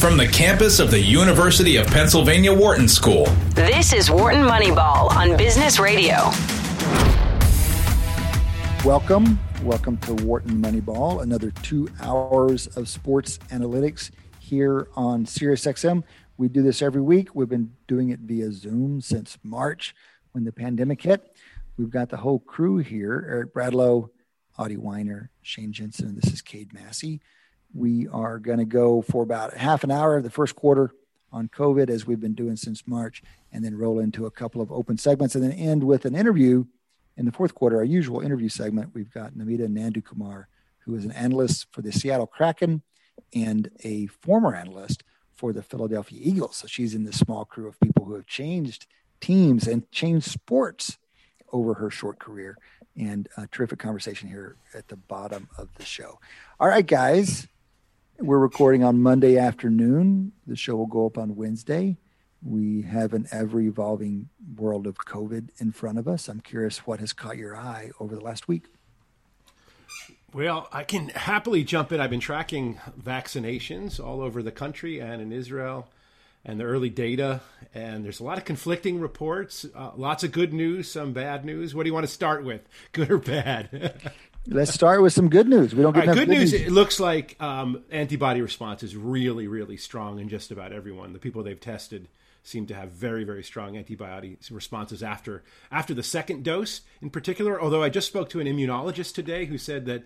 from the campus of the University of Pennsylvania Wharton School. This is Wharton Moneyball on Business Radio. Welcome. Welcome to Wharton Moneyball, another two hours of sports analytics here on SiriusXM. We do this every week. We've been doing it via Zoom since March when the pandemic hit. We've got the whole crew here Eric Bradlow, Adi Wyner, Shane Jensen, and this is Cade Massey. We are going to go for about half an hour of the first quarter on COVID, as we've been doing since March, and then roll into a couple of open segments and then end with an interview in the fourth quarter, our usual interview segment. We've got Namita Nandakumar, who is an analyst for the Seattle Kraken and a former analyst for the Philadelphia Eagles. So she's in this small crew of people who have changed teams and changed sports over her short career. And a terrific conversation here at the bottom of the show. All right, guys, we're recording on Monday afternoon. The show will go up on Wednesday. We have an ever evolving world of COVID in front of us. I'm curious what has caught your eye over the last week. Well, I can happily jump in. I've been tracking vaccinations all over the country and in Israel and the early data. And there's a lot of conflicting reports, uh, lots of good news, some bad news. What do you want to start with, good or bad? Let's start with some good news. We don't get right, good, good news, news. It looks like um, antibody response is really, really strong in just about everyone. The people they've tested seem to have very, very strong antibody responses after after the second dose, in particular. Although I just spoke to an immunologist today who said that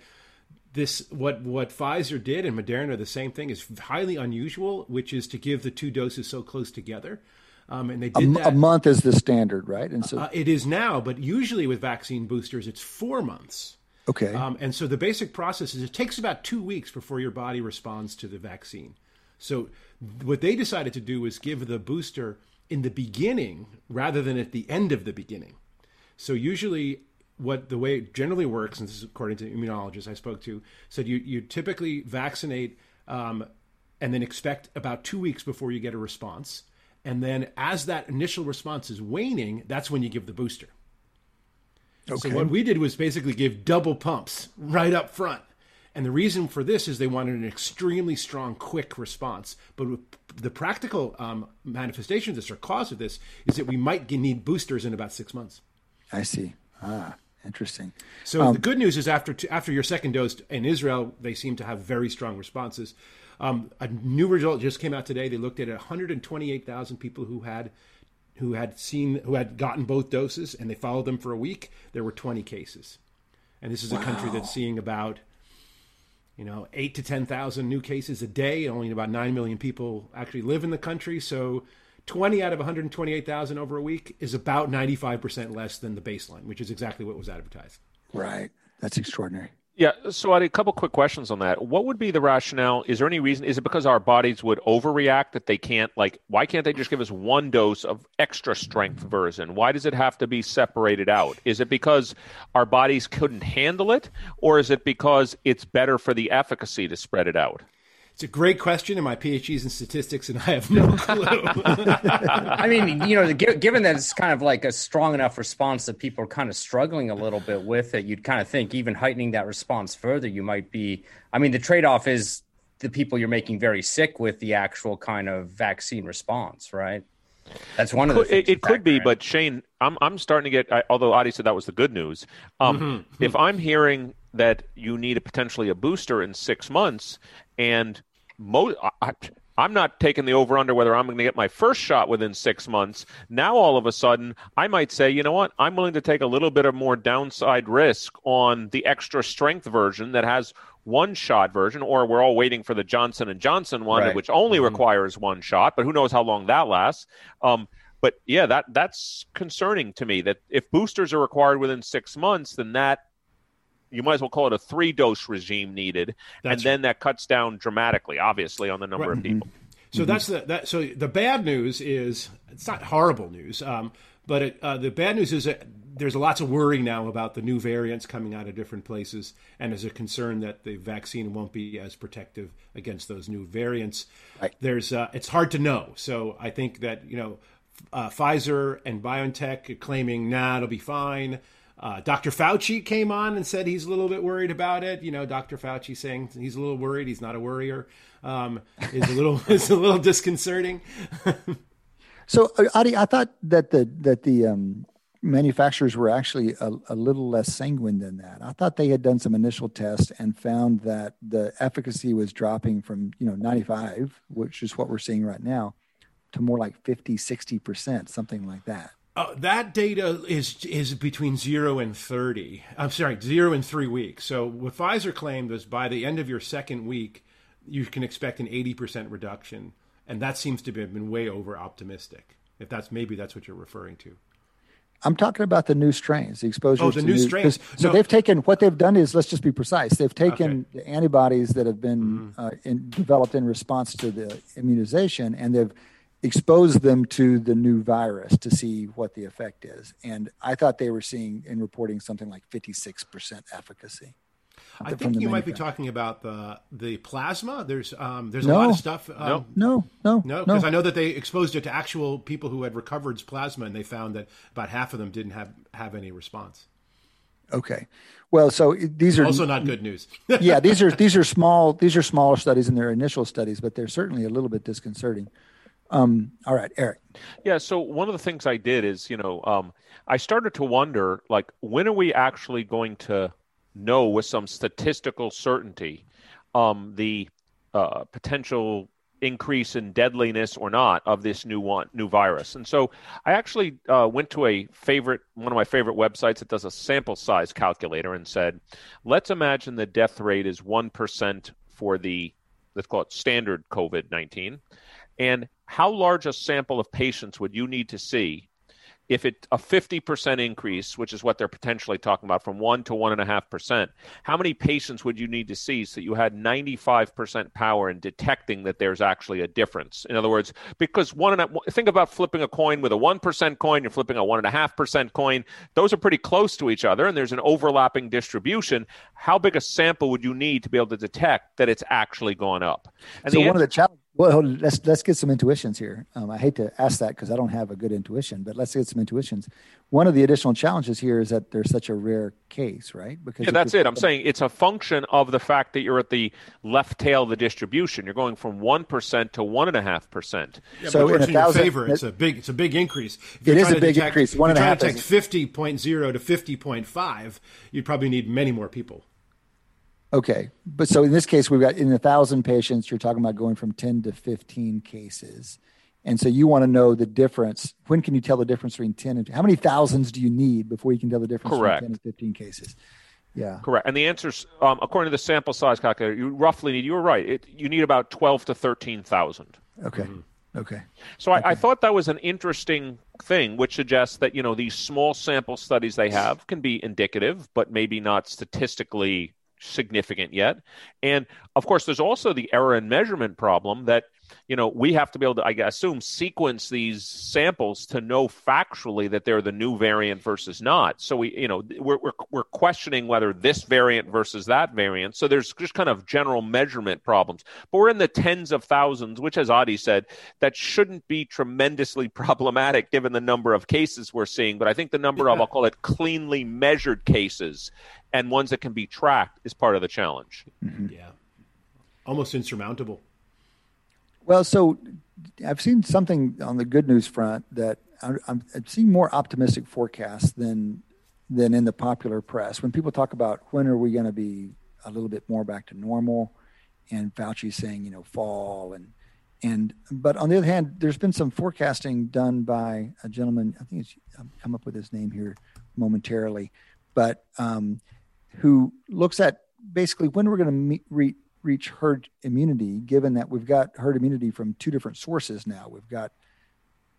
this what what Pfizer did and Moderna the same thing is highly unusual, which is to give the two doses so close together. Um, and they did a, that. A month is the standard, right? And so uh, it is now, but usually with vaccine boosters, it's four months. Okay. Um, and so the basic process is it takes about two weeks before your body responds to the vaccine. So what they decided to do was give the booster in the beginning rather than at the end of the beginning. So usually what the way it generally works, and this is according to immunologists I spoke to, said you, you typically vaccinate um, and then expect about two weeks before you get a response. And then as that initial response is waning, that's when you give the booster. Okay. So what we did was basically give double pumps right up front. And the reason for this is they wanted an extremely strong, quick response. But the practical um, manifestation of this or cause of this is that we might need boosters in about six months. I see. Ah, interesting. So um, the good news is after after your second dose in Israel, they seem to have very strong responses. Um, a new result just came out today. They looked at 128,000 people who had who had seen who had gotten both doses and they followed them for a week, there were 20 cases. And this is a country that's seeing about you know, 8 to 10,000 new cases a day. Only about 9 million people actually live in the country, so 20 out of 128,000 over a week is about 95% less than the baseline, which is exactly what was advertised. Right. That's extraordinary. Yeah. So I had a couple quick questions on that. What would be the rationale? Is there any reason? Is it because our bodies would overreact that they can't like? Why can't they just give us one dose of extra strength version? Why does it have to be separated out? Is it because our bodies couldn't handle it, or is it because it's better for the efficacy to spread it out? It's a great question, and my PhD's in statistics, and I have no clue. I mean, you know, given that it's kind of like a strong enough response that people are kind of struggling a little bit with it, you'd kind of think even heightening that response further, you might be. I mean, the trade off is the people you're making very sick with the actual kind of vaccine response, right? That's one of the. It, it could be, in. but Shane, I'm I'm starting to get. I, although Adi said that was the good news. Um, mm-hmm. If I'm hearing that you need a, potentially a booster in six months, and mo- I, I'm not taking the over under whether I'm going to get my first shot within six months. Now, all of a sudden, I might say, you know what? I'm willing to take a little bit of more downside risk on the extra strength version that has one shot version, or we're all waiting for the Johnson and Johnson one, right. which only mm-hmm. requires one shot. But who knows how long that lasts? Um, but yeah, that that's concerning to me. That if boosters are required within six months, then that you might as well call it a three dose regime needed, that's and then that cuts down dramatically, obviously, on the number right. of people. So mm-hmm. that's the that. So the bad news is it's not horrible news, um, but it, uh, the bad news is that there's lots of worry now about the new variants coming out of different places, and there's a concern that the vaccine won't be as protective against those new variants. Right. There's uh, it's hard to know. So I think that you know uh, Pfizer and BioNTech are claiming, nah, it'll be fine. Uh, Dr. Fauci came on and said he's a little bit worried about it. You know, Dr. Fauci saying he's a little worried. He's not a worrier. Um, is a little is a little disconcerting. so, uh, Adi, I thought that the that the um, manufacturers were actually a, a, little less sanguine than that. I thought they had done some initial tests and found that the efficacy was dropping from you know 95, which is what we're seeing right now, to more like 50, 60 percent, something like that. Uh, that data is is between zero and thirty. I'm sorry, zero and three weeks. So what Pfizer claimed was by the end of your second week, you can expect an eighty percent reduction, and that seems to have been way over optimistic. If that's maybe that's what you're referring to. I'm talking about the new strains, the exposure. Oh, the new, new strains. So no. they've taken what they've done is let's just be precise. They've taken okay. the antibodies that have been mm-hmm. uh, in, developed in response to the immunization, and they've expose them to the new virus to see what the effect is. And I thought they were seeing in reporting something like 56% efficacy. I think you might be talking about the the plasma. There's um, there's no, a lot of stuff. Um, no, no, no, because no. I know that they exposed it to actual people who had recovered plasma, and they found that about half of them didn't have have any response. Okay, well, so these are also not good news. yeah, these are these are small these are smaller studies in their initial studies, but they're certainly a little bit disconcerting. Um, all right, Eric. Yeah. So one of the things I did is, you know, um, I started to wonder, like, when are we actually going to know with some statistical certainty um, the uh, potential increase in deadliness or not of this new one, new virus? And so I actually uh, went to a favorite, one of my favorite websites that does a sample size calculator and said, let's imagine the death rate is one percent for the let's call it standard COVID nineteen and how large a sample of patients would you need to see if it a 50% increase, which is what they're potentially talking about from one to one and a half percent, how many patients would you need to see so that you had 95% power in detecting that there's actually a difference? In other words, because one and a, think about flipping a coin with a one percent coin, you're flipping a one and a half percent coin. Those are pretty close to each other, and there's an overlapping distribution. How big a sample would you need to be able to detect that it's actually gone up? And so one answer, of the challenges well, let's let's get some intuitions here. Um, I hate to ask that because I don't have a good intuition, but let's get some intuitions. One of the additional challenges here is that there's such a rare case, right? Because yeah, that's it. I'm saying it's a function of the fact that you're at the left tail of the distribution. You're going from one percent to one and a half percent. So in, a thousand, favor, it's a big it's a big increase. If it is a big detect, increase. One and a half. If you fifty point zero to fifty point five, you'd probably need many more people. Okay, but so in this case, we've got in a thousand patients, you're talking about going from 10 to 15 cases. And so you want to know the difference. When can you tell the difference between 10 and how many thousands do you need before you can tell the difference Correct. between 10 and 15 cases? Yeah. Correct. And the answers, um, according to the sample size calculator, you roughly need, you were right, it, you need about 12 to 13,000. Okay. Mm-hmm. Okay. So okay. I, I, thought that was an interesting thing, which suggests that, you know, these small sample studies they have can be indicative, but maybe not statistically significant yet. And of course, there's also the error in measurement problem that you know we have to be able to, I assume, sequence these samples to know factually that they're the new variant versus not. So we, you know, we're we're, we're questioning whether this variant versus that variant. So there's just kind of general measurement problems. But we're in the tens of thousands, which, as Adi said, that shouldn't be tremendously problematic given the number of cases we're seeing. But I think the number yeah. of I'll call it cleanly measured cases and ones that can be tracked is part of the challenge. Mm-hmm. Yeah, almost insurmountable. Well, so I've seen something on the good news front that I'm, I'm seeing more optimistic forecasts than than in the popular press. When people talk about when are we going to be a little bit more back to normal, and Fauci saying you know fall and and but on the other hand, there's been some forecasting done by a gentleman. I think it's I'll come up with his name here momentarily, but um, who looks at basically when we're going to re- reach herd immunity, given that we've got herd immunity from two different sources now. We've got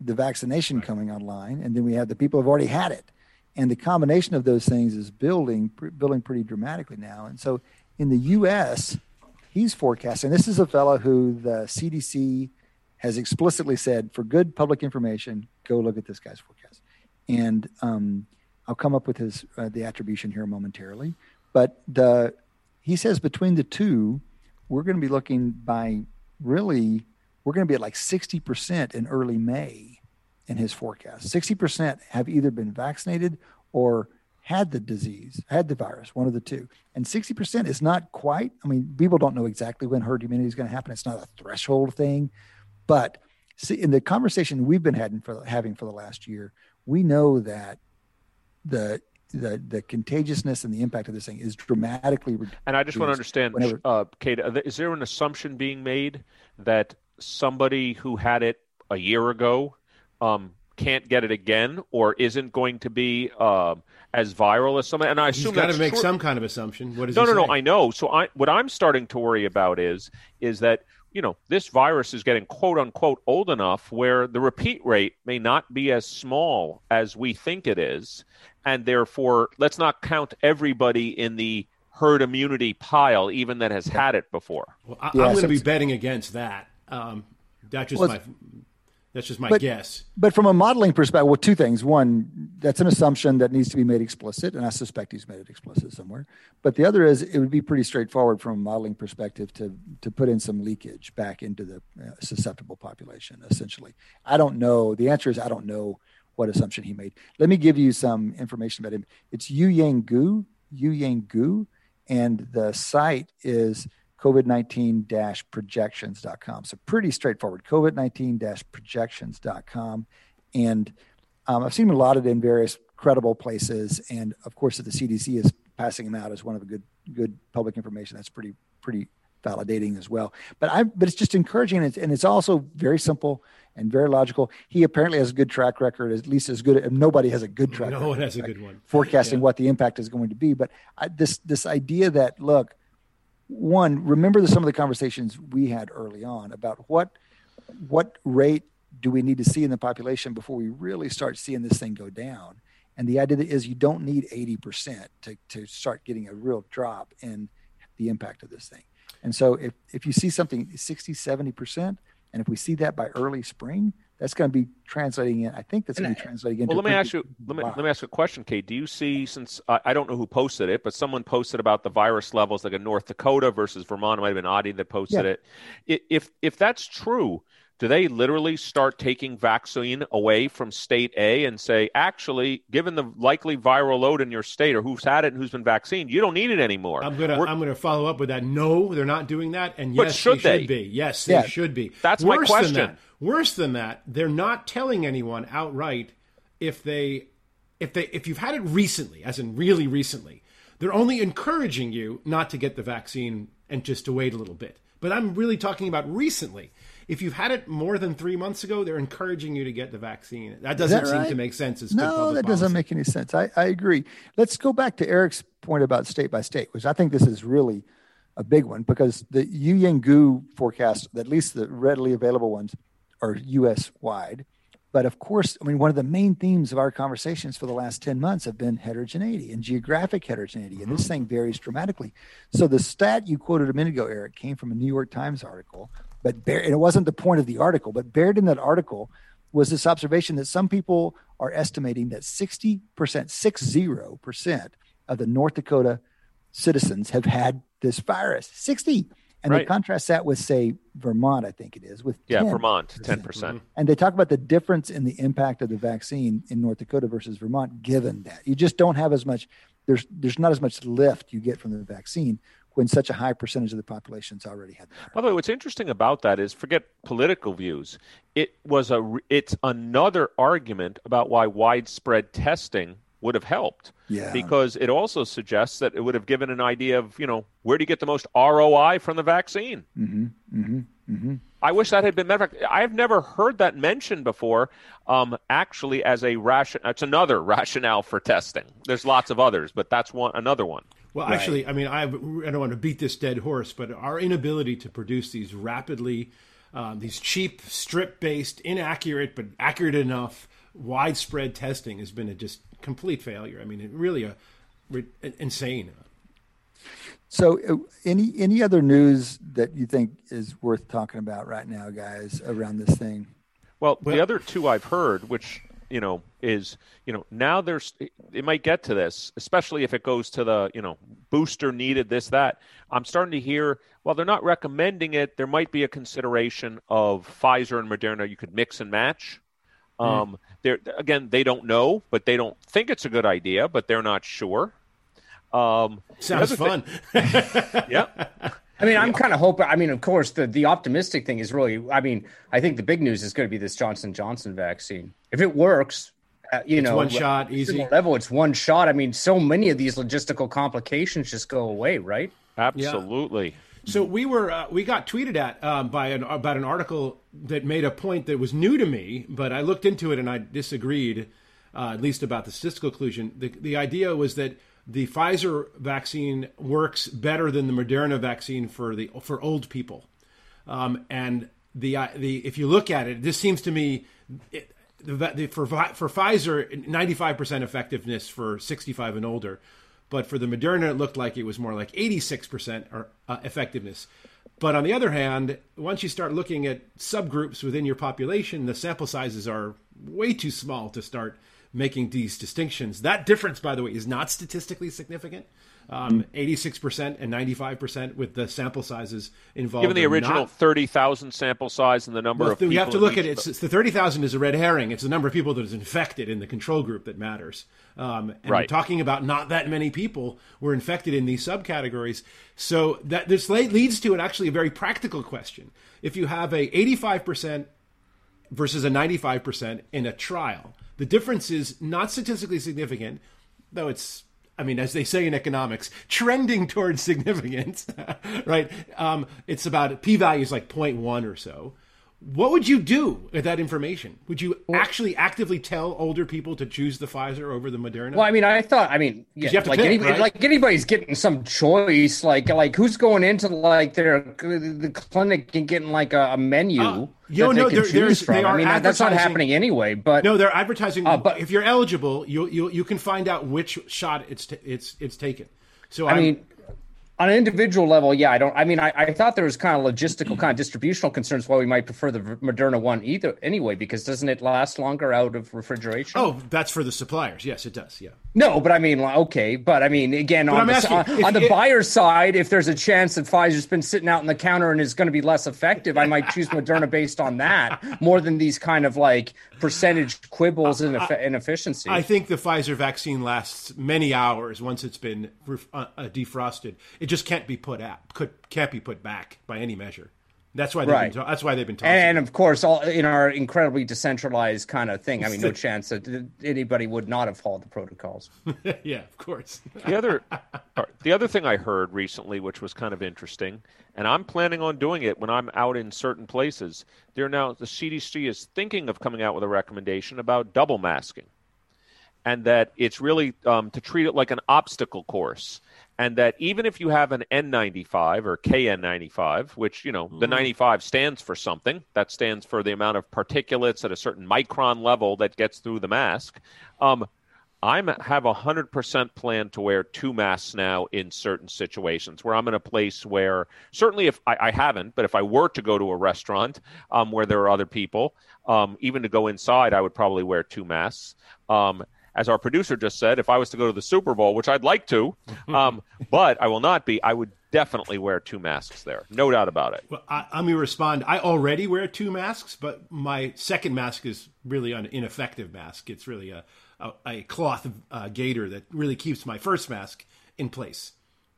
the vaccination coming online, and then we have the people who've already had it. And the combination of those things is building building pretty dramatically now. And so in the U.S., he's forecasting. This is a fellow who the CDC has explicitly said, for good public information, go look at this guy's forecast. And um, I'll come up with his uh, the attribution here momentarily. But the he says between the two, we're going to be looking by really we're going to be at like 60% in early May in his forecast. 60% have either been vaccinated or had the disease, had the virus, one of the two. And 60% is not quite, I mean, people don't know exactly when herd immunity is going to happen. It's not a threshold thing. But see, in the conversation we've been having for, having for the last year, we know that the the the contagiousness and the impact of this thing is dramatically reduced. And I just want to understand, whenever, uh, Cade, is there an assumption being made that somebody who had it a year ago um, can't get it again, or isn't going to be uh, as viral as somebody? And I assume He's got to make true. some kind of assumption. What is no, no, saying? no. I know. So I, what I'm starting to worry about is, is that you know this virus is getting quote unquote old enough where the repeat rate may not be as small as we think it is, and therefore let's not count everybody in the herd immunity pile, even that has had it before. Well, I, Yeah, I'm going to be betting against that. Um, that's just Well, my that's just my but- guess. But from a modeling perspective, well, two things. One, that's an assumption that needs to be made explicit, and I suspect he's made it explicit somewhere. But the other is, it would be pretty straightforward from a modeling perspective to to put in some leakage back into the uh, susceptible population. Essentially, I don't know. The answer is I don't know what assumption he made. Let me give you some information about him. It's Youyang Gu, Youyang Gu, and the site is COVID-19 projections.com. So pretty straightforward. COVID-19 projections.com. And um, I've seen them allotted in various credible places. And of course, if the CDC is passing them out as one of the good, good public information, that's pretty, pretty validating as well. But I, but it's just encouraging. And it's, and it's also very simple and very logical. He apparently has a good track record, at least as good. Nobody has a good track No record one has a good one. forecasting Yeah. what the impact is going to be. But I, this this idea that look, one, remember the, some of the conversations we had early on about what what rate do we need to see in the population before we really start seeing this thing go down. And the idea is you don't need 80% to, to start getting a real drop in the impact of this thing. And so if, if you see something 60, 70%, and if we see that by early spring, that's going to be translating in, I think that's going to be translating into. Well, let me ask you. Let me wow. let me ask you a question, Cade. Do you see since I, I don't know who posted it, but someone posted about the virus levels, like in North Dakota versus Vermont. It might have been Adi that posted Yeah. it. If if that's true, do they literally start taking vaccine away from state A and say, actually, given the likely viral load in your state or who's had it and who's been vaccinated, you don't need it anymore? I'm gonna We're- I'm gonna follow up with that. No, they're not doing that. And But yes, should they they? should be. Yes, Yeah. they should be. That's my Worse question. Than that, worse than that, they're not telling anyone outright if they if they if you've had it recently, as in really recently. They're only encouraging you not to get the vaccine and just to wait a little bit. But I'm really talking about recently. If you've had it more than three months ago, they're encouraging you to get the vaccine. That doesn't that seem right? to make sense. As No, that doesn't make any sense. I, I agree. Let's go back to Eric's point about state by state, which I think this is really a big one because the Youyang Gu forecast, at least the readily available ones, are U.S. wide. But of course, I mean, one of the main themes of our conversations for the last 10 months have been heterogeneity and geographic heterogeneity. And this mm-hmm. thing varies dramatically. So the stat you quoted a minute ago, Eric, came from a New York Times article, but bear, and it wasn't the point of the article, but buried in that article was this observation that some people are estimating that 60%, 60% of the North Dakota citizens have had this virus. 60. And they Right. contrast that with, say, Vermont, I think it is, with yeah, 10 Vermont, ten percent. Mm-hmm. and they talk about the difference in the impact of the vaccine in North Dakota versus Vermont, given that you just don't have as much. There's there's not as much lift you get from the vaccine when such a high percentage of the population's already had. By the way, what's interesting about that is forget political views. It was a it's another argument about why widespread testing would have helped. Yeah. Because it also suggests that it would have given an idea of, you know, where do you get the most ROI from the vaccine? Mm-hmm, mm-hmm, mm-hmm. I wish that had been. Matter of fact, I've never heard that mentioned before. Um, actually, as a ration, it's another rationale for testing. There's lots of others, but that's one another one. Well, actually, I mean, I, I don't want to beat this dead horse, but our inability to produce these rapidly, um, these cheap, strip based, inaccurate, but accurate enough, widespread testing has been a just complete failure. I mean, it really a, re- insane. So, uh, any any other news that you think is worth talking about right now, guys, around this thing? Well, Well- the other two I've heard, which you know is you know now there's it might get to this, especially if it goes to the you know booster needed this that. I'm starting to hear well they're not recommending it, there might be a consideration of Pfizer and Moderna. You could mix and match. Um, they're again, they don't know, but they don't think it's a good idea, but they're not sure. Um, Sounds fun. thing- yeah. I mean, I'm kind of hoping. I mean, of course, the the optimistic thing is really. I mean, I think the big news is going to be this Johnson Johnson vaccine. If it works, uh, you know, one shot, easy. level, it's one shot. I mean, so many of these logistical complications just go away, right? Absolutely. So we were uh, we got tweeted at um, by an, about an article that made a point that was new to me, but I looked into it and I disagreed, uh, at least about the statistical conclusion. The, the idea was that the Pfizer vaccine works better than the Moderna vaccine for the for old people, um, and the uh, the if you look at it, this seems to me. It, the, for for Pfizer, ninety five percent effectiveness for sixty five and older, but for the Moderna, it looked like it was more like eighty six percent uh, effectiveness. But on the other hand, once you start looking at subgroups within your population, the sample sizes are way too small to start making these distinctions. That difference, by the way, is not statistically significant. Um, 86% and 95% with the sample sizes involved. Given the original not- 30,000 sample size and the number well, of people. you have to look at it. It's, the thirty thousand is a red herring. It's the number of people that is infected in the control group that matters. Um, and Right. we're talking about not that many people were infected in these subcategories. So that this leads to an actually a very practical question. If you have a eighty-five percent versus a ninety-five percent in a trial, the difference is not statistically significant, though it's. I mean, as they say in economics, trending towards significance, right? Um, it's about p values like 0.1 or so. What would you do with that information? Would you actually actively tell older people to choose the Pfizer over the Moderna? Well, I mean, I thought, I mean, yeah, you have to like, pick, any, right? like anybody's getting some choice. Like, like who's going into like their the clinic and getting like a, a menu Uh, yo, that they no, there- they I mean, that's not happening anyway. But no, they're advertising. Uh, but- if you're eligible, you you you can find out which shot it's t- it's it's taken. So I I'm- mean, on an individual level, yeah, I don't. I mean, I, I thought there was kind of logistical, kind of distributional concerns why we might prefer the Moderna one either. Anyway, because doesn't it last longer out of refrigeration? oh, that's for the suppliers. Yes, it does. Yeah. No, but I mean, okay, but I mean, again, on I'm the, asking, on, on the buyer's side, if there's a chance that Pfizer's been sitting out on the counter and is going to be less effective, I might choose Moderna based on that more than these kind of like percentage quibbles and eff- inefficiency. I think the Pfizer vaccine lasts many hours once it's been uh, uh, defrosted. It just can't be put out, could can't be put back by any measure. That's why they've Right. been. To- that's why they've been. tossing and of course, all in our incredibly decentralized kind of thing. I mean, no chance that anybody would not have followed the protocols. yeah, of course. The other, the other thing I heard recently, which was kind of interesting, and I'm planning on doing it when I'm out in certain places. They're now the CDC is thinking of coming out with a recommendation about double masking, and that it's really um, to treat it like an obstacle course, and that even if you have an N95 or KN95, which you know the 95 stands for something, that stands for the amount of particulates at a certain micron level that gets through the mask. Um, I'm have a hundred percent plan to wear two masks now in certain situations where I'm in a place where certainly if I, I haven't, but if I were to go to a restaurant um, where there are other people, um, even to go inside, I would probably wear two masks. Um, as our producer just said, if I was to go to the Super Bowl, which I'd like to, um, but I will not be, I would definitely wear two masks there, no doubt about it. Well, I, I'm gonna respond. I already wear two masks, but my second mask is really an ineffective mask. It's really a a, a cloth uh, gaiter that really keeps my first mask in place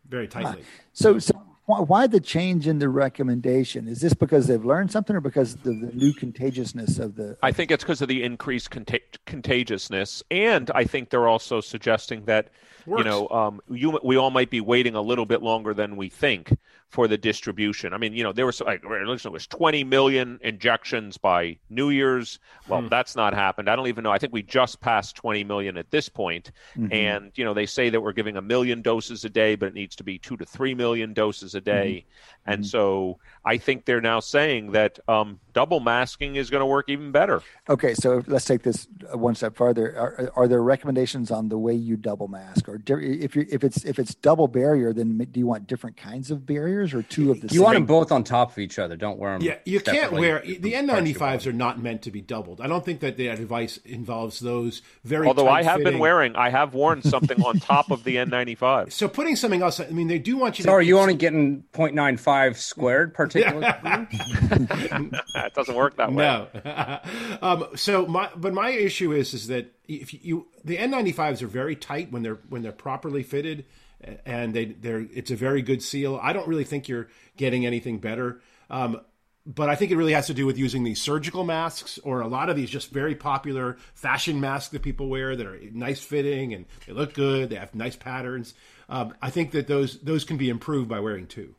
very tightly. So, so why, why the change in the recommendation? Is this because they've learned something, or because of the new contagiousness of the? I think it's because of the increased contag- contagiousness, and I think they're also suggesting that you know um, you, we all might be waiting a little bit longer than we think for the distribution. I mean, you know, there was like it was 20 million injections by New Year's. Well, Hmm. that's not happened. I don't even know. I think we just passed 20 million at this point. Mm-hmm. and you know they say that we're giving a million doses a day, but it needs to be two to three million doses a day. Mm-hmm. And so I think they're now saying that um, double masking is going to work even better. Okay, so let's take this uh, one step farther. Are, are there recommendations on the way you double mask, or if you if it's if it's double barrier, then do you want different kinds of barriers or two of the You same? want them both on top of each other. Don't wear them. Yeah, you can't wear the N95s are not meant to be doubled. I don't think that the device involves those very. Although I have been wearing, I have worn something on top of the N95. So putting something else. I mean, they do want you. So to are you only getting 0.95 squared particulate? it doesn't work that way. No. um, so my but my issue is is that if you the N95s are very tight when they're when they're properly fitted and they they're it's a very good seal. I don't really think you're getting anything better. Um, but I think it really has to do with using these surgical masks or a lot of these just very popular fashion masks that people wear that are nice fitting and they look good. They have nice patterns. Um, I think that those those can be improved by wearing two.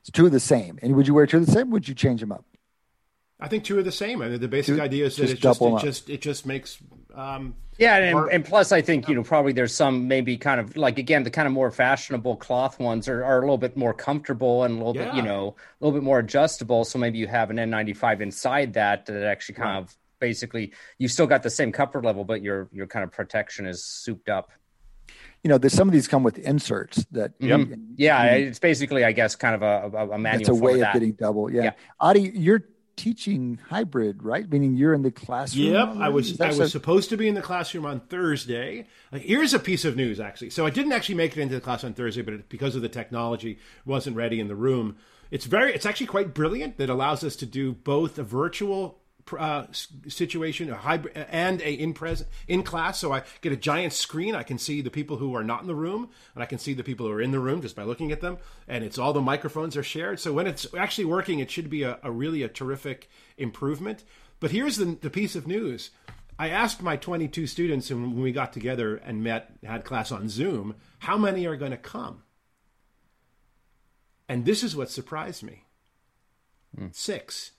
It's two of the same. And would you wear two of the same? Would you change them up? I think two are the same. I mean, the basic Two- idea is that it just it just it just makes um, Yeah, and, Or- and plus, I think you know probably there's some maybe kind of like again the kind of more fashionable cloth ones are, are a little bit more comfortable and a little bit you know a little bit more adjustable. So maybe you have an N95 inside that that actually kind of basically you still got the same comfort level, but your your kind of protection is souped up. You know, there's some of these come with inserts that Yep. Yeah, it's basically I guess kind of a, a, a manual. It's a for way of that. getting double. Yeah. Yeah. Adi, you're teaching hybrid, right? Meaning you're in the classroom. Yep, I was I was so- supposed to be in the classroom on Thursday. Uh, here's a piece of news, actually. So I didn't actually make it into the class on Thursday, but it, because of the technology, wasn't ready in the room. It's very, it's actually quite brilliant. That allows us to do both a virtual uh, situation, a hybrid, and a in present in class. So I get a giant screen. I can see the people who are not in the room, and I can see the people who are in the room just by looking at them. And it's all the microphones are shared. So when it's actually working, it should be a, a really a terrific improvement. But here's the, the piece of news. I asked my 22 students and when we got together and met, had class on Zoom, how many are going to come? And this is what surprised me. Six.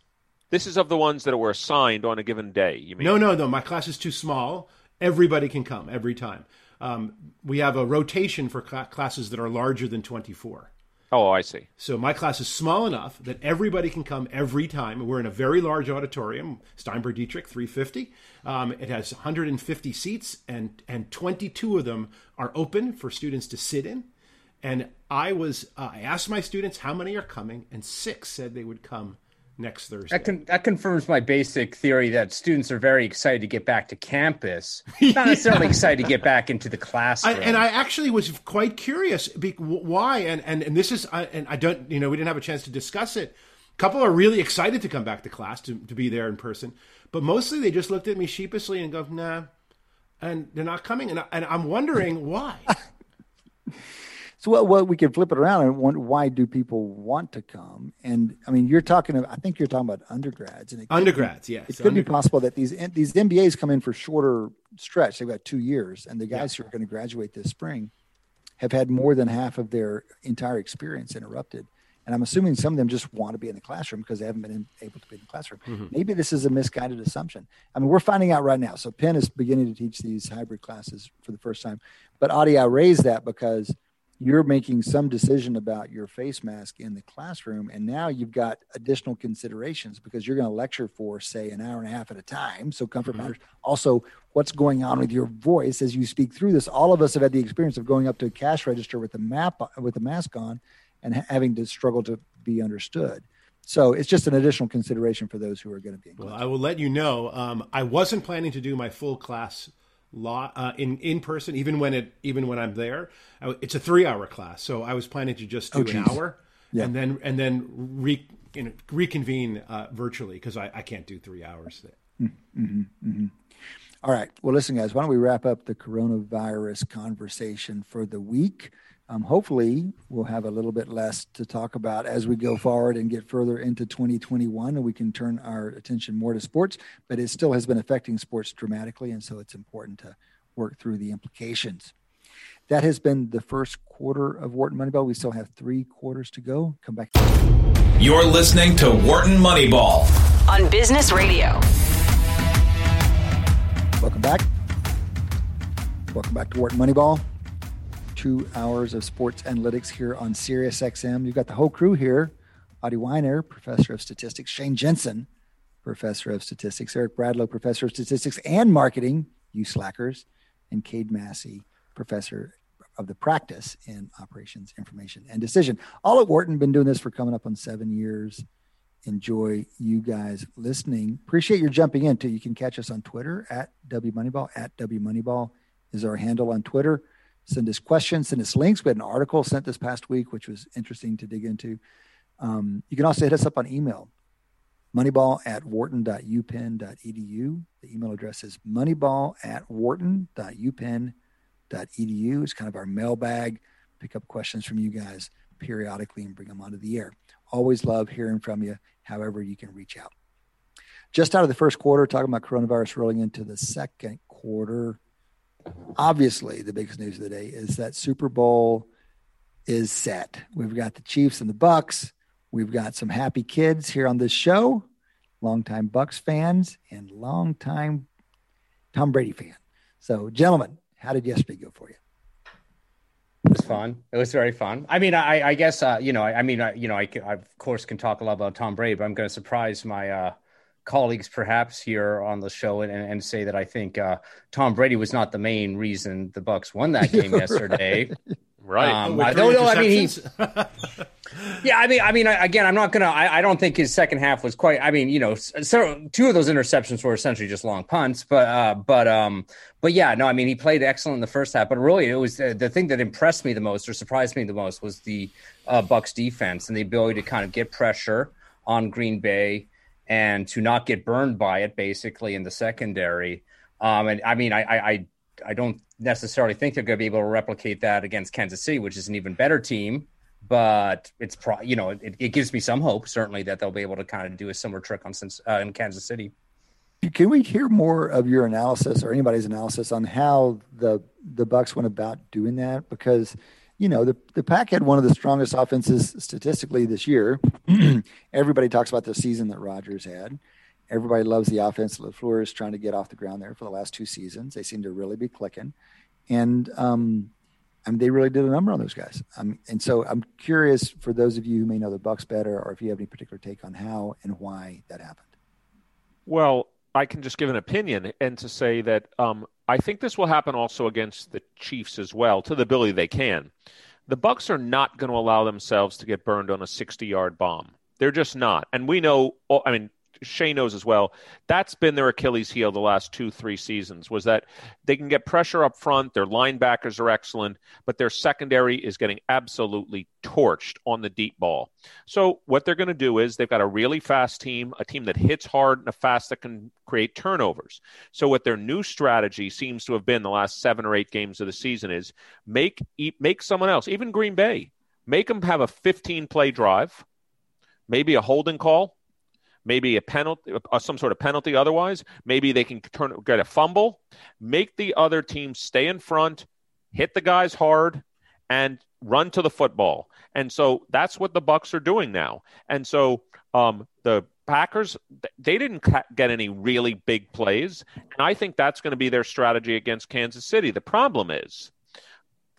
This is of the ones that were assigned on a given day. You mean? No, no, no. My class is too small. Everybody can come every time. Um, we have a rotation for cla classes that are larger than 24. Oh, I see. So my class is small enough that everybody can come every time. We're in a very large auditorium, Steinberg Dietrich 350. Um, it has 150 seats, and and 22 of them are open for students to sit in. And I was uh, I asked my students how many are coming, and six said they would come next Thursday. That, con- that confirms my basic theory that students are very excited to get back to campus, not necessarily excited to get back into the I, classroom. and I actually was quite curious be, why, and, and and this is, I and I don't, you know, we didn't have a chance to discuss it. A couple are really excited to come back to class to, to be there in person, but mostly they just looked at me sheepishly and go, "Nah," and they're not coming, and, I, and I'm wondering why. So well, well, we can flip it around and wonder why do people want to come? And I mean, you're talking. I think you're talking about undergrads and could be- Undergrads, yes, It could be possible that these these MBAs come in for shorter stretch. They've got two years, and the guys who are going to graduate this spring have had more than half of their entire experience interrupted. And I'm assuming some of them just want to be in the classroom because they haven't been in, able to be in the classroom. Mm-hmm. Maybe this is a misguided assumption. I mean, we're finding out right now. So Penn is beginning to teach these hybrid classes for the first time. But Adi, I raised that because you're making some decision about your face mask in the classroom and now you've got additional considerations because you're going to lecture for say an hour and a half at a time so comfort matters also what's going on with your voice as you speak through this all of us have had the experience of going up to a cash register with the map with the mask on and ha- having to struggle to be understood so it's just an additional consideration for those who are going to be in. Well, I will let you know. Um, I wasn't planning to do my full class law uh, in in person, even when it even when I'm there. I, it's a three hour class, so I was planning to just do Oh, an hour Yeah. and then and then re, you know, reconvene uh, virtually because I, I can't do three hours. All right. Well, listen, guys, why don't we wrap up the coronavirus conversation for the week? Um, hopefully, we'll have a little bit less to talk about as we go forward and get further into 2021, and we can turn our attention more to sports. But it still has been affecting sports dramatically, and so it's important to work through the implications. That has been the first quarter of Wharton Moneyball. We still have three quarters to go. Come back. You're listening to Wharton Moneyball. on Business Radio. Welcome back. Welcome back to Wharton Moneyball. Two hours of sports analytics here on SiriusXM. You've got the whole crew here. Adi Wyner, professor of statistics. Shane Jensen, professor of statistics. Eric Bradlow, professor of statistics and marketing. You slackers. And Cade Massey, professor of the practice in operations, information, and decision. All at Wharton. Been doing this for coming up on seven years enjoy you guys listening. Appreciate your jumping in too. You can catch us on Twitter at WMoneyball, At WMoneyball is our handle on Twitter. Send us questions, send us links. We had an article sent this past week, which was interesting to dig into. Um, you can also hit us up on email, Moneyball at wharton.upenn.edu. The email address is moneyball at wharton.upenn.edu. It's kind of our mailbag. Pick up questions from you guys periodically and bring them onto the air. Always love hearing from you, however, you can reach out. Just out of the first quarter, talking about coronavirus rolling into the second quarter. Obviously, the biggest news of the day is that Super Bowl is set. We've got the Chiefs and the Bucks. We've got some happy kids here on this show, longtime Bucks fans and longtime Tom Brady fan. So, gentlemen, how did yesterday go for you? It was fun. It was very fun. I mean, I, I guess uh, you know, I, I mean, I, you know, I, I, of course can talk a lot about Tom Brady, but I'm going to surprise my uh, colleagues perhaps here on the show and, and say that I think uh, Tom Brady was not the main reason the Bucks won that game yesterday. Right. Um, I don't know. I mean, he. yeah, I mean, I mean, again, I'm not gonna. I, I, don't think his second half was quite. I mean, you know, so two of those interceptions were essentially just long punts, but, uh, but, um, but yeah, no, I mean, he played excellent in the first half, but really, it was uh, the thing that impressed me the most or surprised me the most was the uh, Bucks defense and the ability to kind of get pressure on Green Bay and to not get burned by it, basically in the secondary. Um, and I mean, I, I, I don't necessarily think they're going to be able to replicate that against Kansas City, which is an even better team. But it's pro, you know, it, it gives me some hope certainly that they'll be able to kind of do a similar trick on since uh, in Kansas City. Can we hear more of your analysis or anybody's analysis on how the the Bucks went about doing that? Because you know the the Pack had one of the strongest offenses statistically this year. Everybody talks about the season that Rodgers had. Everybody loves the offense. LaFleur is trying to get off the ground there for the last two seasons. They seem to really be clicking. And um, I mean, they really did a number on those guys. Um, and so I'm curious for those of you who may know the Bucks better, or if you have any particular take on how and why that happened. Well, I can just give an opinion and to say that um, I think this will happen also against the Chiefs as well, to the ability they can. The Bucks are not going to allow themselves to get burned on a 60-yard bomb. They're just not. And we know, oh, I mean, Shay knows as well. That's been their Achilles heel the last two, three seasons. Was that they can get pressure up front. Their linebackers are excellent, but their secondary is getting absolutely torched on the deep ball. So what they're going to do is they've got a really fast team, a team that hits hard and a fast that can create turnovers. So what their new strategy seems to have been the last seven or eight games of the season is make make someone else, even Green Bay, make them have a 15 play drive, maybe a holding call maybe a penalty, uh, some sort of penalty otherwise. Maybe they can turn get a fumble, make the other team stay in front, hit the guys hard, and run to the football. And so that's what the Bucks are doing now. And so um, the Packers they didn't get any really big plays, and I think that's going to be their strategy against Kansas City. The problem is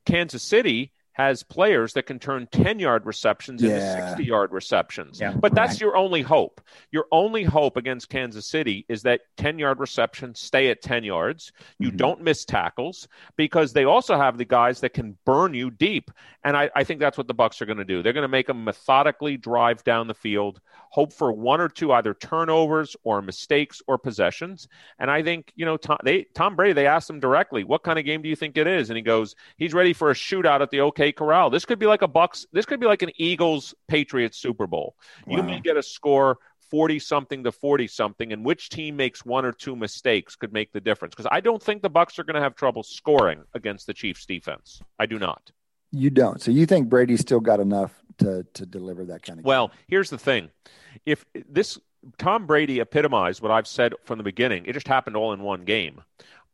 Kansas City has players that can turn 10 yard receptions yeah. into 60 yard receptions. Yeah, but that's right. your only hope. Your only hope against Kansas City is that 10 yard receptions stay at 10 yards. You mm-hmm. don't miss tackles because they also have the guys that can burn you deep. And I, I think that's what the Bucks are going to do. They're going to make them methodically drive down the field, hope for one or two either turnovers or mistakes or possessions. And I think, you know, Tom, they, Tom Brady, they asked him directly, what kind of game do you think it is? And he goes, he's ready for a shootout at the OK Corral. This could be like a Bucks. This could be like an Eagles Patriots Super Bowl. Wow. You may get a score 40 something to 40 something and which team makes one or two mistakes could make the difference because I don't think the Bucks are going to have trouble scoring against the Chiefs defense. I do not. You don't. So you think Brady's still got enough to to deliver that kind of Well, game? here's the thing. If this Tom Brady epitomized what I've said from the beginning, it just happened all in one game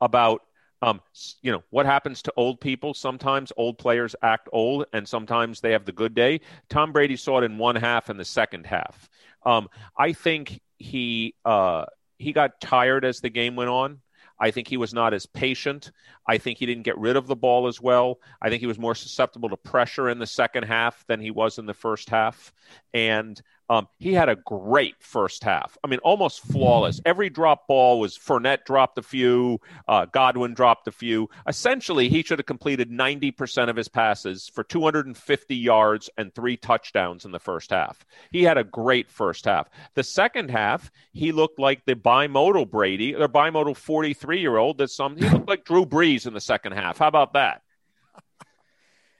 about um, you know what happens to old people sometimes old players act old and sometimes they have the good day tom brady saw it in one half and the second half um, i think he uh, he got tired as the game went on I think he was not as patient. I think he didn't get rid of the ball as well. I think he was more susceptible to pressure in the second half than he was in the first half. And um, he had a great first half. I mean, almost flawless. Every drop ball was Fournette dropped a few, uh, Godwin dropped a few. Essentially, he should have completed 90% of his passes for 250 yards and three touchdowns in the first half. He had a great first half. The second half, he looked like the bimodal Brady, or bimodal 43 year old. That some he looked like Drew Brees in the second half. How about that?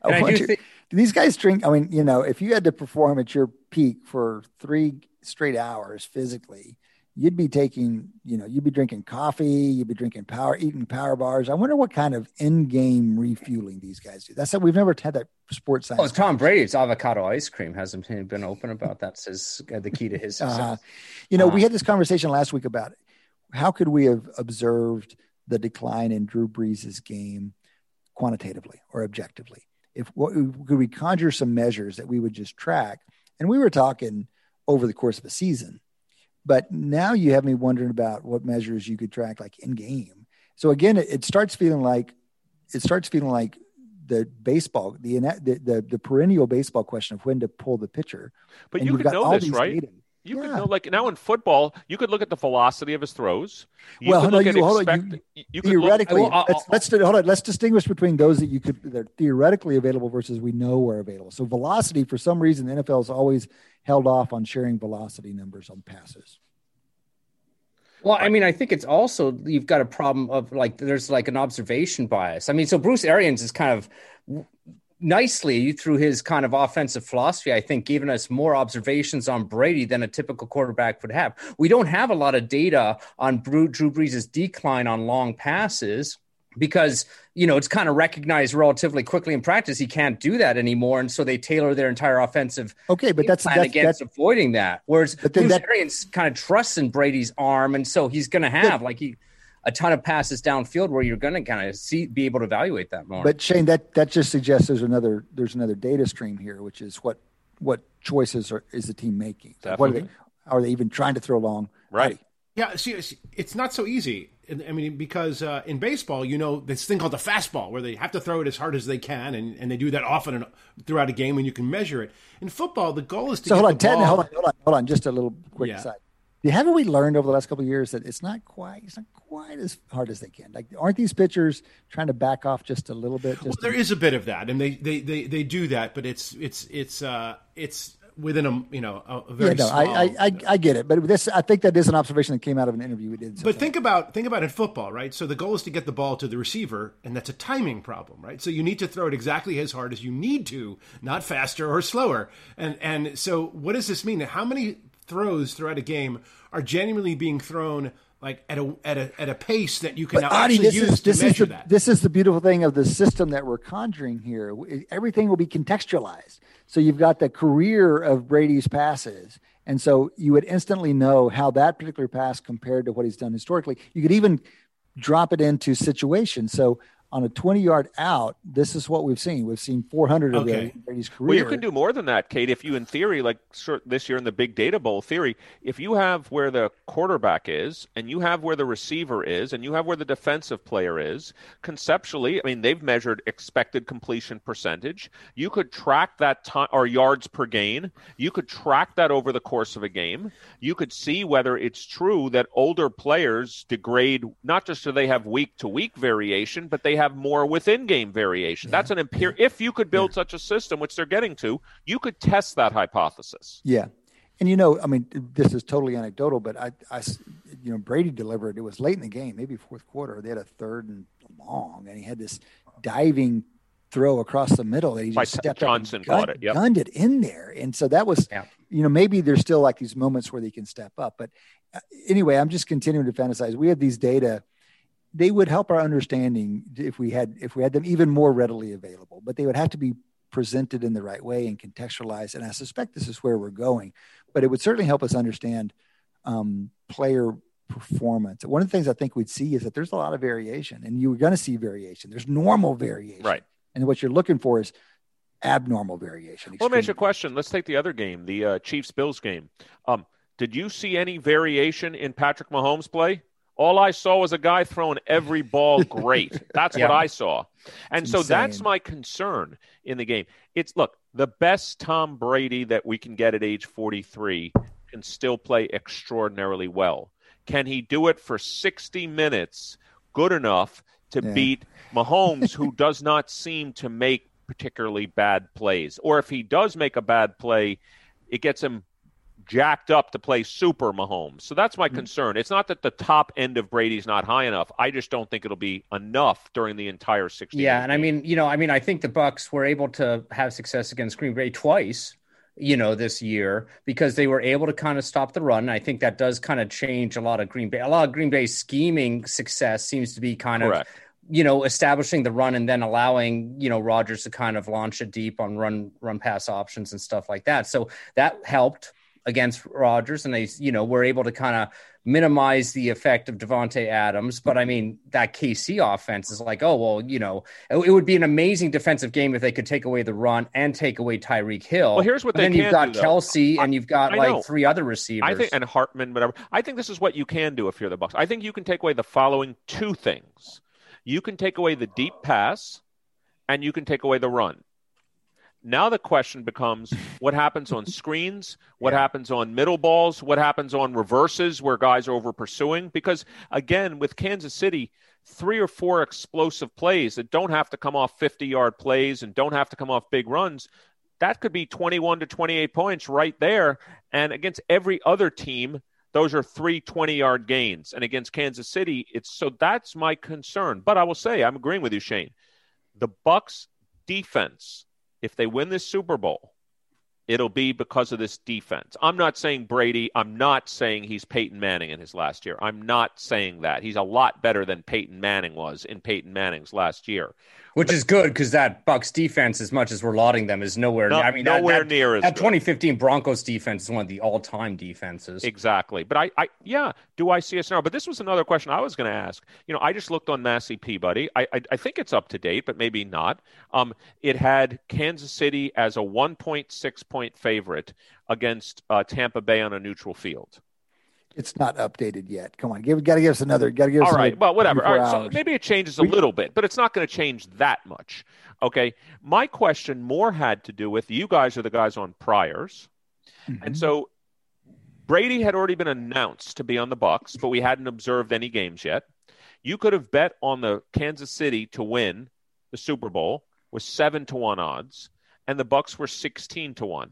I do think these guys drink. I mean, you know, if you had to perform at your peak for three straight hours physically, you'd be taking, you know, you'd be drinking coffee, you'd be drinking power, eating power bars. I wonder what kind of in-game refueling these guys do. That's that we've never had that sports science. Oh, Tom Brady's avocado ice cream hasn't been open about that. Says uh, the key to his success. Uh, you know, uh, we had this conversation last week about how could we have observed the decline in Drew Brees' game quantitatively or objectively? If what, could we conjure some measures that we would just track? And we were talking over the course of a season but now you have me wondering about what measures you could track like in game. So again, it, it starts feeling like it starts feeling like the baseball, the, the the the perennial baseball question of when to pull the pitcher. But and you could know this, right? Data. You yeah. could know, like now in football, you could look at the velocity of his throws. You well, no, you, hold expect, on. You, you theoretically, look, uh, let's, uh, let's, hold on. Let's distinguish between those that you could that are theoretically available versus we know are available. So velocity, for some reason, the NFL has always held off on sharing velocity numbers on passes. Well, I mean, I think it's also you've got a problem of like there's like an observation bias. I mean, so Bruce Arians is kind of nicely through his kind of offensive philosophy, I think, giving us more observations on Brady than a typical quarterback would have. We don't have a lot of data on Drew Brees' decline on long passes because you know it's kind of recognized relatively quickly in practice he can't do that anymore and so they tailor their entire offensive okay but that's, that's against that's, avoiding that whereas but then Bruce that, Arians kind of trusts in Brady's arm and so he's going to have like he a ton of passes downfield where you're going to kind of see be able to evaluate that more but Shane that that just suggests there's another there's another data stream here which is what what choices are, is the team making Definitely. what are they are they even trying to throw long right yeah, see, it's not so easy. I mean, because uh, in baseball, you know, this thing called the fastball, where they have to throw it as hard as they can, and, and they do that often throughout a game, and you can measure it. In football, the goal is to so hold on, Ted, hold on, hold on, hold on, just a little quick yeah. aside. Haven't we learned over the last couple of years that it's not quite it's not quite as hard as they can? Like, aren't these pitchers trying to back off just a little bit? well, there to... is a bit of that, and they, they, they, they do that, but it's it's it's uh, it's within a you know a, very yeah, no, small, I, I, I get it, but this I think that is an observation that came out of an interview we did. But think about think about in football, right? So the goal is to get the ball to the receiver, and that's a timing problem, right? So you need to throw it exactly as hard as you need to, not faster or slower. And and so what does this mean? How many throws throughout a game are genuinely being thrown like at a at a at a pace that you can but, Adi, actually use is, to measure the, that. This is the beautiful thing of the system that we're conjuring here. Everything will be contextualized. So you've got the career of Brady's passes, and so you would instantly know how that particular pass compared to what he's done historically. You could even drop it into situations. So on a 20 yard out, this is what we've seen. We've seen 400 okay. of Brady's career. Well, you can do more than that, Cade. If you, in theory, like this year in the Big Data Bowl theory, if you have where the quarterback is, and you have where the receiver is, and you have where the defensive player is, conceptually, I mean, they've measured expected completion percentage. You could track that time or yards per gain. You could track that over the course of a game. You could see whether it's true that older players degrade. Not just do they have week to week variation, but they have have more within game variation. Yeah. That's an empirical. Yeah. If you could build yeah. such a system, which they're getting to, you could test that hypothesis. Yeah. And you know, I mean, this is totally anecdotal, but I, I, you know, Brady delivered. It was late in the game, maybe fourth quarter. They had a third and long, and he had this diving throw across the middle that he just stepped Johnson up and gun, it, yep. gunned it in there. And so that was, yeah. you know, maybe there's still like these moments where they can step up. But uh, anyway, I'm just continuing to fantasize. We have these data they would help our understanding if we had if we had them even more readily available but they would have to be presented in the right way and contextualized. And i suspect this is where we're going but it would certainly help us understand um, player performance. One of the things i think we'd see is that there's a lot of variation and you're going to see variation. There's normal variation. Right. And what you're looking for is abnormal variation well, let me ask you a question. Let's take the other game the uh, chiefs bills game. Um, did you see any variation in patrick mahomes play all I saw was a guy throwing every ball great. That's yeah. what I saw. And so that's my concern in the game. It's look, the best Tom Brady that we can get at age 43 can still play extraordinarily well. Can he do it for 60 minutes good enough to yeah. beat Mahomes, who does not seem to make particularly bad plays? Or if he does make a bad play, it gets him jacked up to play super Mahomes. So that's my mm-hmm. concern. It's not that the top end of Brady's not high enough. I just don't think it'll be enough during the entire 60. Yeah, and game. I mean, you know, I mean, I think the Bucs were able to have success against Green Bay twice you know, this year because they were able to kind of stop the run. I think that does kind of change a lot of Green Bay. A lot of Green Bay scheming success seems to be kind Correct. of you know establishing the run and then allowing you know Rodgers to kind of launch it deep on run run pass options and stuff like that. So that helped against Rodgers, and they you know were able to kind of minimize the effect of Davante Adams. But I mean, that KC offense is like, oh well, you know, it, it would be an amazing defensive game if they could take away the run and take away Tyreek Hill. Well, here's what But they then you've got do. Kelce I- and you've got I know. like three other receivers. I think and Hardman, whatever. I think this is what you can do if you're the Bucs. I think you can take away the following two things. You can take away the deep pass, and you can take away the run. Now the question becomes what happens on screens, what happens on middle balls, what happens on reverses where guys are over pursuing. Because again, with Kansas City, three or four explosive plays that don't have to come off 50 yard plays and don't have to come off big runs, that could be 21 to 28 points right there. And against every other team, those are three 20 yard gains. And against Kansas City, it's so that's my concern. But I will say, I'm agreeing with you, Shane. The Bucs defense, if they win this Super Bowl, it'll be because of this defense. I'm not saying Brady. I'm not saying he's Peyton Manning in his last year. I'm not saying that. He's a lot better than Peyton Manning was in Peyton Manning's last year. Which is good because that Bucs defense, as much as we're lauding them, is nowhere. No- I mean, nowhere that, near as that good. 2015 Broncos defense is one of the all-time defenses. Exactly. But I, I yeah, do I see a scenario? But this was another question I was going to ask. You know, I just looked on Massey Peabody. I, I, I think it's up to date, but maybe not. Um, it had Kansas City as a 1.6 point favorite against uh, Tampa Bay on a neutral field. It's not updated yet. Come on, give got to give us another. Got to give us All right. Well, whatever. All 24 right. So maybe it changes a We- little bit, but it's not going to change that much. Okay. My question more had to do with you guys are the guys on priors. Mm-hmm. And so Brady had already been announced to be on the Bucs, but we hadn't observed any games yet. You could have bet on the Kansas City to win the Super Bowl with 7 to 1 odds and the Bucs were 16 to 1.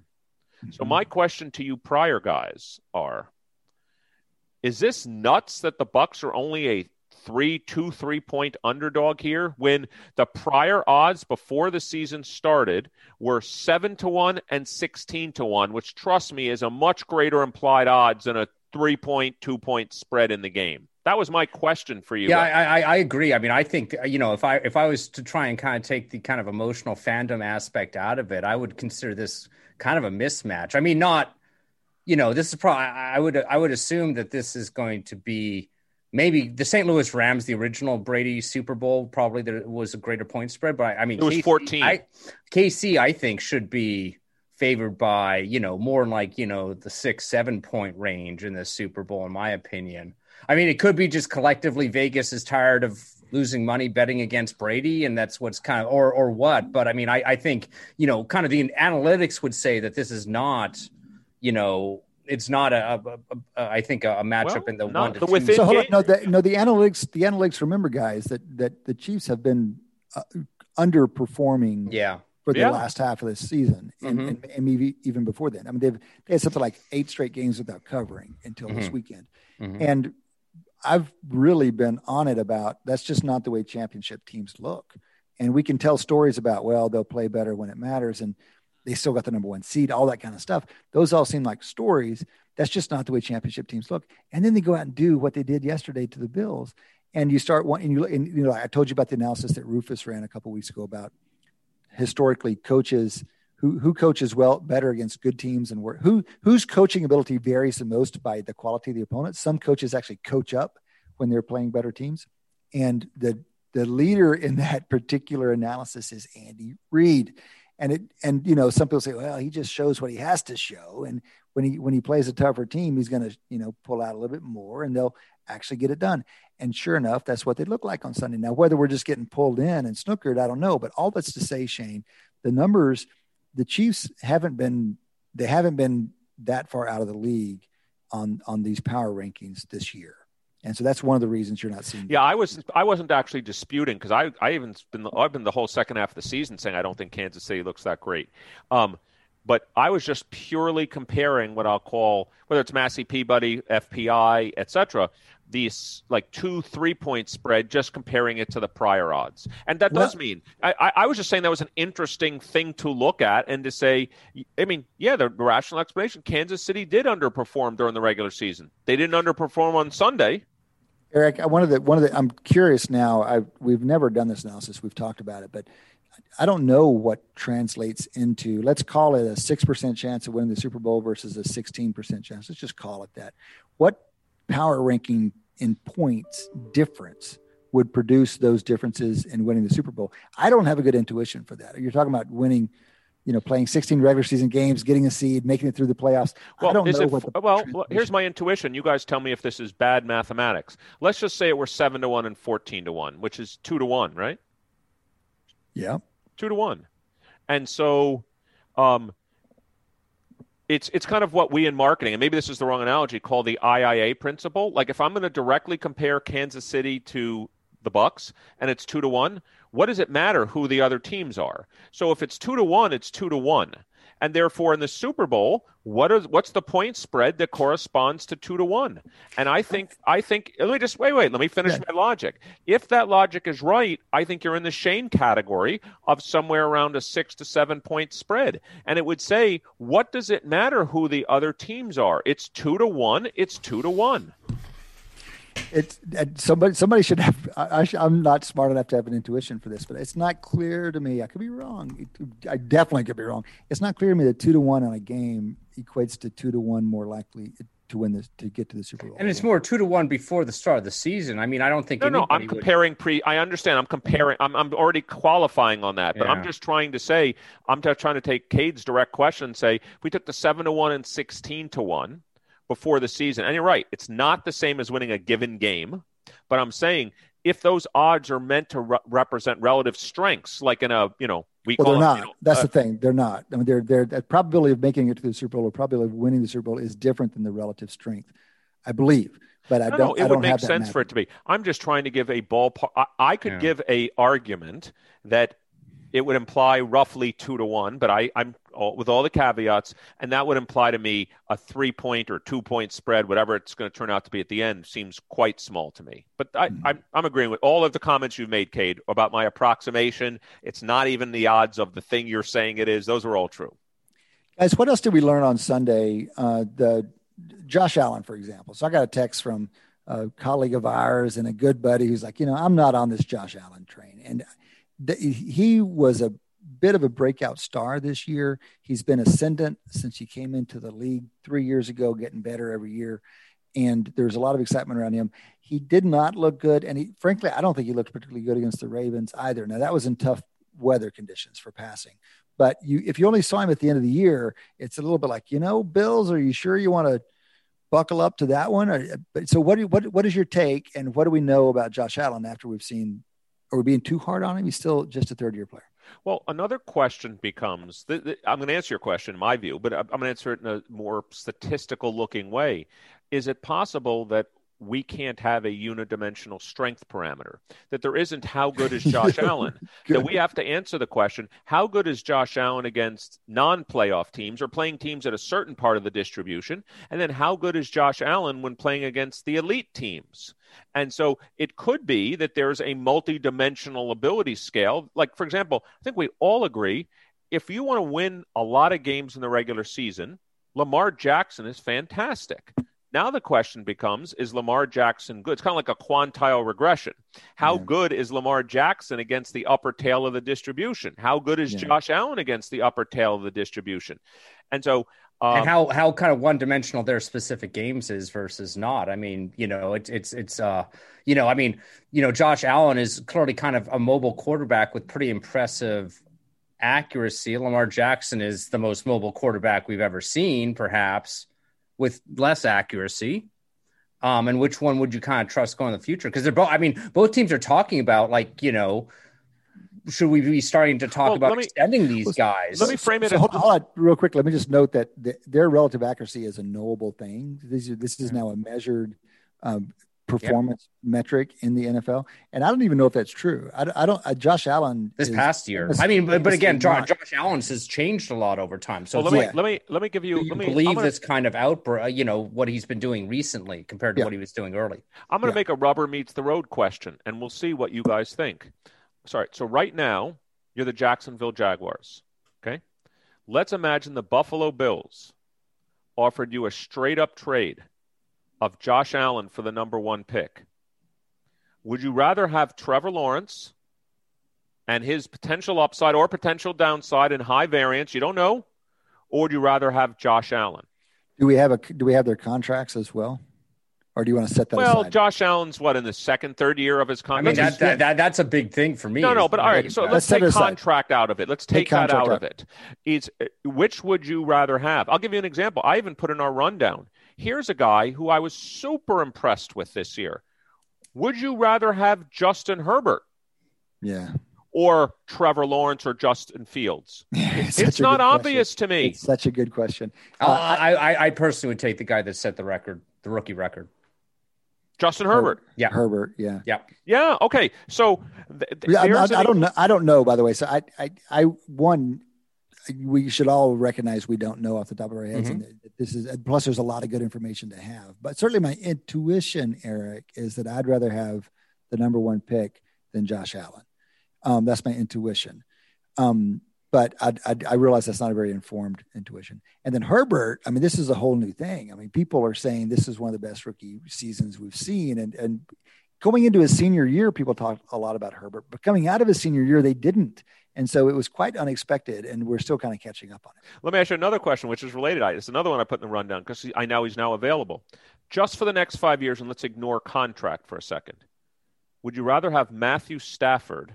So mm-hmm. my question to you prior guys are is this nuts that the Bucs are only a three, two, three point underdog here when the prior odds before the season started were seven to one and sixteen to one, which trust me is a much greater implied odds than a three point, two point spread in the game. That was my question for you. Yeah. I, I, I agree. I mean, I think you know, if I if I was to try and kind of take the kind of emotional fandom aspect out of it, I would consider this kind of a mismatch. I mean, not, you know, this is probably I would I would assume that this is going to be maybe the St. Louis Rams, the original Brady Super Bowl, probably there was a greater point spread, but I, I mean, It was KC 14. I, KC, I think, should be favored by you know more like you know the six seven point range in the Super Bowl, in my opinion. I mean, it could be just collectively Vegas is tired of losing money betting against Brady, and that's what's kind of or or what. But I mean, I, I think you know, kind of the analytics would say that this is not, you know, it's not a, a, a, a I think a, a matchup Well, in the no, one to the two. So hold on. No, the, no, the analytics, the analytics. Remember, guys, that that the Chiefs have been uh, underperforming yeah, for the Yeah. last half of this season, and, Mhm. and, and maybe even before then. I mean, they've they had something like eight straight games without covering until this Mhm. weekend, Mhm. and I've really been on it about that's just not the way championship teams look. And we can tell stories about well, they'll play better when it matters, and they still got the number one seed, all that kind of stuff. Those all seem like stories. That's just not the way championship teams look. And then they go out and do what they did yesterday to the Bills. And you start one, and you, and, you know, I told you about the analysis that Rufus ran a couple weeks ago about historically coaches who who coaches well better against good teams and where, who whose coaching ability varies the most by the quality of the opponent. Some coaches actually coach up when they're playing better teams, and the the leader in that particular analysis is Andy Reid. And it and you know some people say, well, he just shows what he has to show, and when he when he plays a tougher team, he's going to you know pull out a little bit more, and they'll actually get it done. And sure enough, that's what they look like on Sunday. Now, whether we're just getting pulled in and snookered, I don't know. But all that's to say, Shane, the numbers, the Chiefs haven't been they haven't been that far out of the league on on these power rankings this year. And so that's one of the reasons you're not seeing. Yeah, I was I wasn't actually disputing because I I even been I've been the whole second half of the season saying I don't think Kansas City looks that great. Um, but I was just purely comparing what I'll call whether it's Massey Peabody, FPI, etc. these like two three point spread just comparing it to the prior odds and that does mean I, I was just saying that was an interesting thing to look at and to say i mean yeah the rational explanation kansas city did underperform during the regular season they didn't underperform on sunday eric one of the one of the i'm curious now i we've never done this analysis we've talked about it but I don't know what translates into, let's call it a 6% chance of winning the Super Bowl versus a 16% chance. Let's just call it that. What power ranking in points difference would produce those differences in winning the Super Bowl? I don't have a good intuition for that. You're talking about winning, you know, playing 16 regular season games, getting a seed, making it through the playoffs. Well, I don't know it, what the well, here's my intuition. You guys tell me if this is bad mathematics. Let's just say it were 7 to 1 and 14 to 1, which is 2 to 1, right? Yeah two to one. And so um, it's it's kind of what we in marketing, and maybe this is the wrong analogy, call the IIA principle. Like if I'm going to directly compare Kansas City to the Bucs and it's two to one, what does it matter who the other teams are? So if it's two to one, it's two to one and therefore in the Super Bowl, what is what's the point spread that corresponds to two to one? And I think I think let me just wait, wait, let me finish yeah. my logic. If that logic is right, I think you're in the Shane category of somewhere around a six to seven point spread. And it would say, what does it matter who the other teams are? It's two to one, it's two to one it's somebody somebody should have I, am not smart enough to have an intuition for this but it's not clear to me. I could be wrong. I definitely could be wrong. It's not clear to me that two to one on a game equates to two to one more likely to win this to get to the super bowl. And it's more two to one before the start of the season. I mean i don't think no no i'm comparing would... pre i understand. I'm comparing i'm, I'm already qualifying on that but yeah. i'm just trying to say i'm just trying to take cade's direct question and say we took the seven to one and 16 to one before the season. And you're right, it's not the same as winning a given game, but I'm saying if those odds are meant to re- represent relative strengths, like in a you know we well, they're them, not. You know, That's uh, the thing. They're not. I mean, they're they're the probability of making it to the Super Bowl or probability of winning the Super Bowl is different than the relative strength, I believe. But I don't. No, it I would make sense for it to be. I'm just trying to give a ballpark. I, I could yeah. give a argument that it would imply roughly two to one, but I, I'm all, with all the caveats, and that would imply to me a three point or two point spread, whatever it's going to turn out to be at the end, seems quite small to me. But I, am mm-hmm. I'm, I'm agreeing with all of the comments you've made, Cade, about my approximation. It's not even the odds of the thing you're saying it is; those are all true. Guys, what else did we learn on Sunday? Uh, the Josh Allen, for example. So I got a text from a colleague of ours and a good buddy who's like, you know, I'm not on this Josh Allen train, and he was a bit of a breakout star this year. He's been ascendant since he came into the league three years ago, getting better every year. And there's a lot of excitement around him. He did not look good. And he, frankly, I don't think he looked particularly good against the Ravens either. Now, that was in tough weather conditions for passing. But you, if you only saw him at the end of the year, it's a little bit like, you know, Bills, are you sure you want to buckle up to that one? Or, so what, do, what, what is your take and what do we know about Josh Allen after we've seen are we being too hard on him? He's still just a third year player. Well, another question becomes th- th- I'm going to answer your question in my view, but I'm going to answer it in a more statistical looking way. Is it possible that we can't have a unidimensional strength parameter. That there isn't how good is Josh Allen. That we have to answer the question how good is Josh Allen against non playoff teams or playing teams at a certain part of the distribution? And then how good is Josh Allen when playing against the elite teams? And so it could be that there's a multi-dimensional ability scale. Like, for example, I think we all agree if you want to win a lot of games in the regular season, Lamar Jackson is fantastic. Now the question becomes is Lamar Jackson good? It's kind of like a quantile regression. How yeah. good is Lamar Jackson against the upper tail of the distribution? How good is yeah. Josh Allen against the upper tail of the distribution? And so um, and how how kind of one dimensional their specific games is versus not. I mean, you know, it's it's it's uh, you know, I mean, you know, Josh Allen is clearly kind of a mobile quarterback with pretty impressive accuracy. Lamar Jackson is the most mobile quarterback we've ever seen, perhaps with less accuracy? Um, and which one would you kind of trust going in the future? Because they're both, I mean, both teams are talking about like, you know, should we be starting to talk well, about me, extending these guys? Let me frame it. So, hold, hold, on, real quick. Let me just note that the, their relative accuracy is a knowable thing. This is, this is now a measured um, performance metric in the NFL, and I don't even know if that's true. I, I don't. Uh, Josh Allen this is past year. I mean, but, but again, Josh, not- Josh Allen's has changed a lot over time. So Well, let me like, let me let me give you. do you let me I'm believe gonna- this kind of outbreak? You know what he's been doing recently compared to Yeah. what he was doing early. I'm going to Yeah. make a rubber meets the road question, and we'll see what you guys think. Sorry. So right now, you're the Jacksonville Jaguars. Okay. Let's imagine the Buffalo Bills offered you a straight up trade of Josh Allen for the number one pick. Would you rather have Trevor Lawrence and his potential upside or potential downside in high variance? You don't know. Or do you rather have Josh Allen? Do we have a? Do we have their contracts as well, or do you want to set that Well, aside? Josh Allen's what in the second, third year of his contract. I mean, contract. that, that, that that's a big thing for me. No, no, but all right. way So back. let's take it aside. contract out of it. Let's Take take, that out out. of it. It's which would you rather have? I'll give you an example. I even put in our rundown. Here's a guy who I was super impressed with this year. Would you rather have Justin Herbert yeah, or Trevor Lawrence or Justin Fields? it's, It's not obvious to me. It's such a good question. Uh, Uh, I, I I personally would take the guy that set the record, the rookie record. Justin Herbert. Yeah, Herbert, yeah. yeah. Yeah. Okay. So th- th- Yeah, I, I, I don't know. I don't know. By the way, so I, I, I one, we should all recognize we don't know off the top of our heads, Mm-hmm. and that this is plus there's a lot of good information to have. But certainly, my intuition, Eric, is that I'd rather have the number one pick than Josh Allen. Um, that's my intuition. Um, but I, I, I realize that's not a very informed intuition. And then Herbert, I mean, this is a whole new thing. I mean, people are saying this is one of the best rookie seasons we've seen, and and going into his senior year, people talked a lot about Herbert, but coming out of his senior year, they didn't. And so it was quite unexpected, and we're still kind of catching up on it. Let me ask you another question, which is related. It's another one I put in the rundown because I know he's now available. Just for the next five years, and let's ignore contract for a second. Would you rather have Matthew Stafford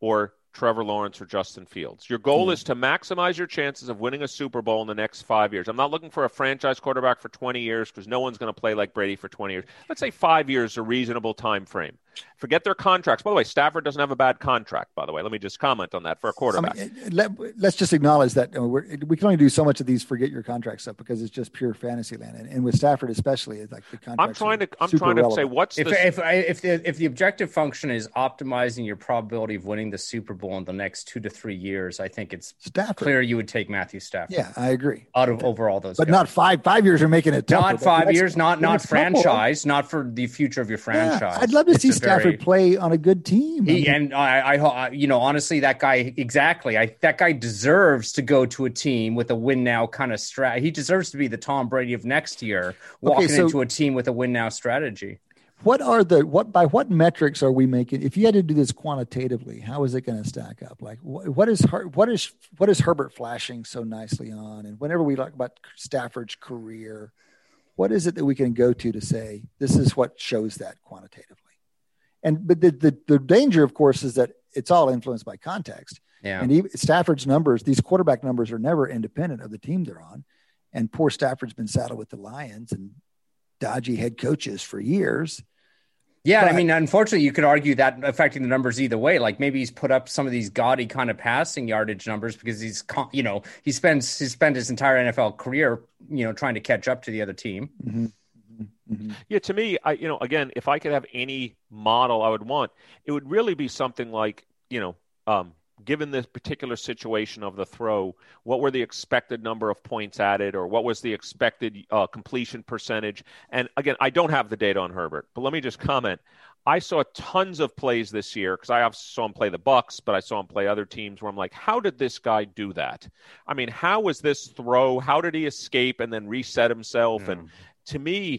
or Trevor Lawrence or Justin Fields? Your goal hmm. is to maximize your chances of winning a Super Bowl in the next five years. I'm not looking for a franchise quarterback for 20 years because no one's going to play like Brady for 20 years. Let's say five years is a reasonable time frame. Forget their contracts. By the way, Stafford doesn't have a bad contract. By the way, let me just comment on that for a quarterback. mean, let, let's just acknowledge that we're, we can only do so much of these forget your contract stuff because it's just pure fantasy land, and, and with Stafford especially, it's like the contract. I'm trying to I'm trying to say what's If the if if the if the objective function is optimizing your probability of winning the Super Bowl in the next two to three years, I think it's Stafford. clear you would take Matthew Stafford. Yeah, I agree. out of over all those, But guys. not five. Five years are making it tougher. not five years, not not next couple- franchise, not for the future of your Yeah, franchise. I'd love to It's see a Stafford very- play on a good team. I mean, and I, I, you know, honestly, that guy exactly. I that guy deserves to go to a team with a win now kind of strat. He deserves to be the Tom Brady of next year, walking so- into a team with a win now strategy. what are the what by what metrics are we making? If you had to do this quantitatively, how is it going to stack up? Like what, what is Her, what is what is Herbert flashing so nicely on? And whenever we talk about Stafford's career, what is it that we can go to to say this is what shows that quantitatively? And but the the, the danger, of course, is that it's all influenced by context. Yeah. And even Stafford's numbers, these quarterback numbers are never independent of the team they're on. And poor Stafford's been saddled with the Lions and dodgy head coaches for years. Yeah, But- I mean, unfortunately, you could argue that affecting the numbers either way. Like maybe he's put up some of these gaudy kind of passing yardage numbers because he's, you know, he spends he spent his entire NFL career, you know, trying to catch up to the other team. Mm-hmm. Yeah, to me, I you know, again, if I could have any model I would want, it would really be something like, you know, um, given this particular situation of the throw, what were the expected number of points added, or what was the expected uh, completion percentage? And again, I don't have the data on Herbert, but let me just comment. I saw tons of plays this year because I obviously saw him play the Bucs, but I saw him play other teams where I'm like, how did this guy do that? I mean, how was this throw? How did he escape and then reset himself? And to me,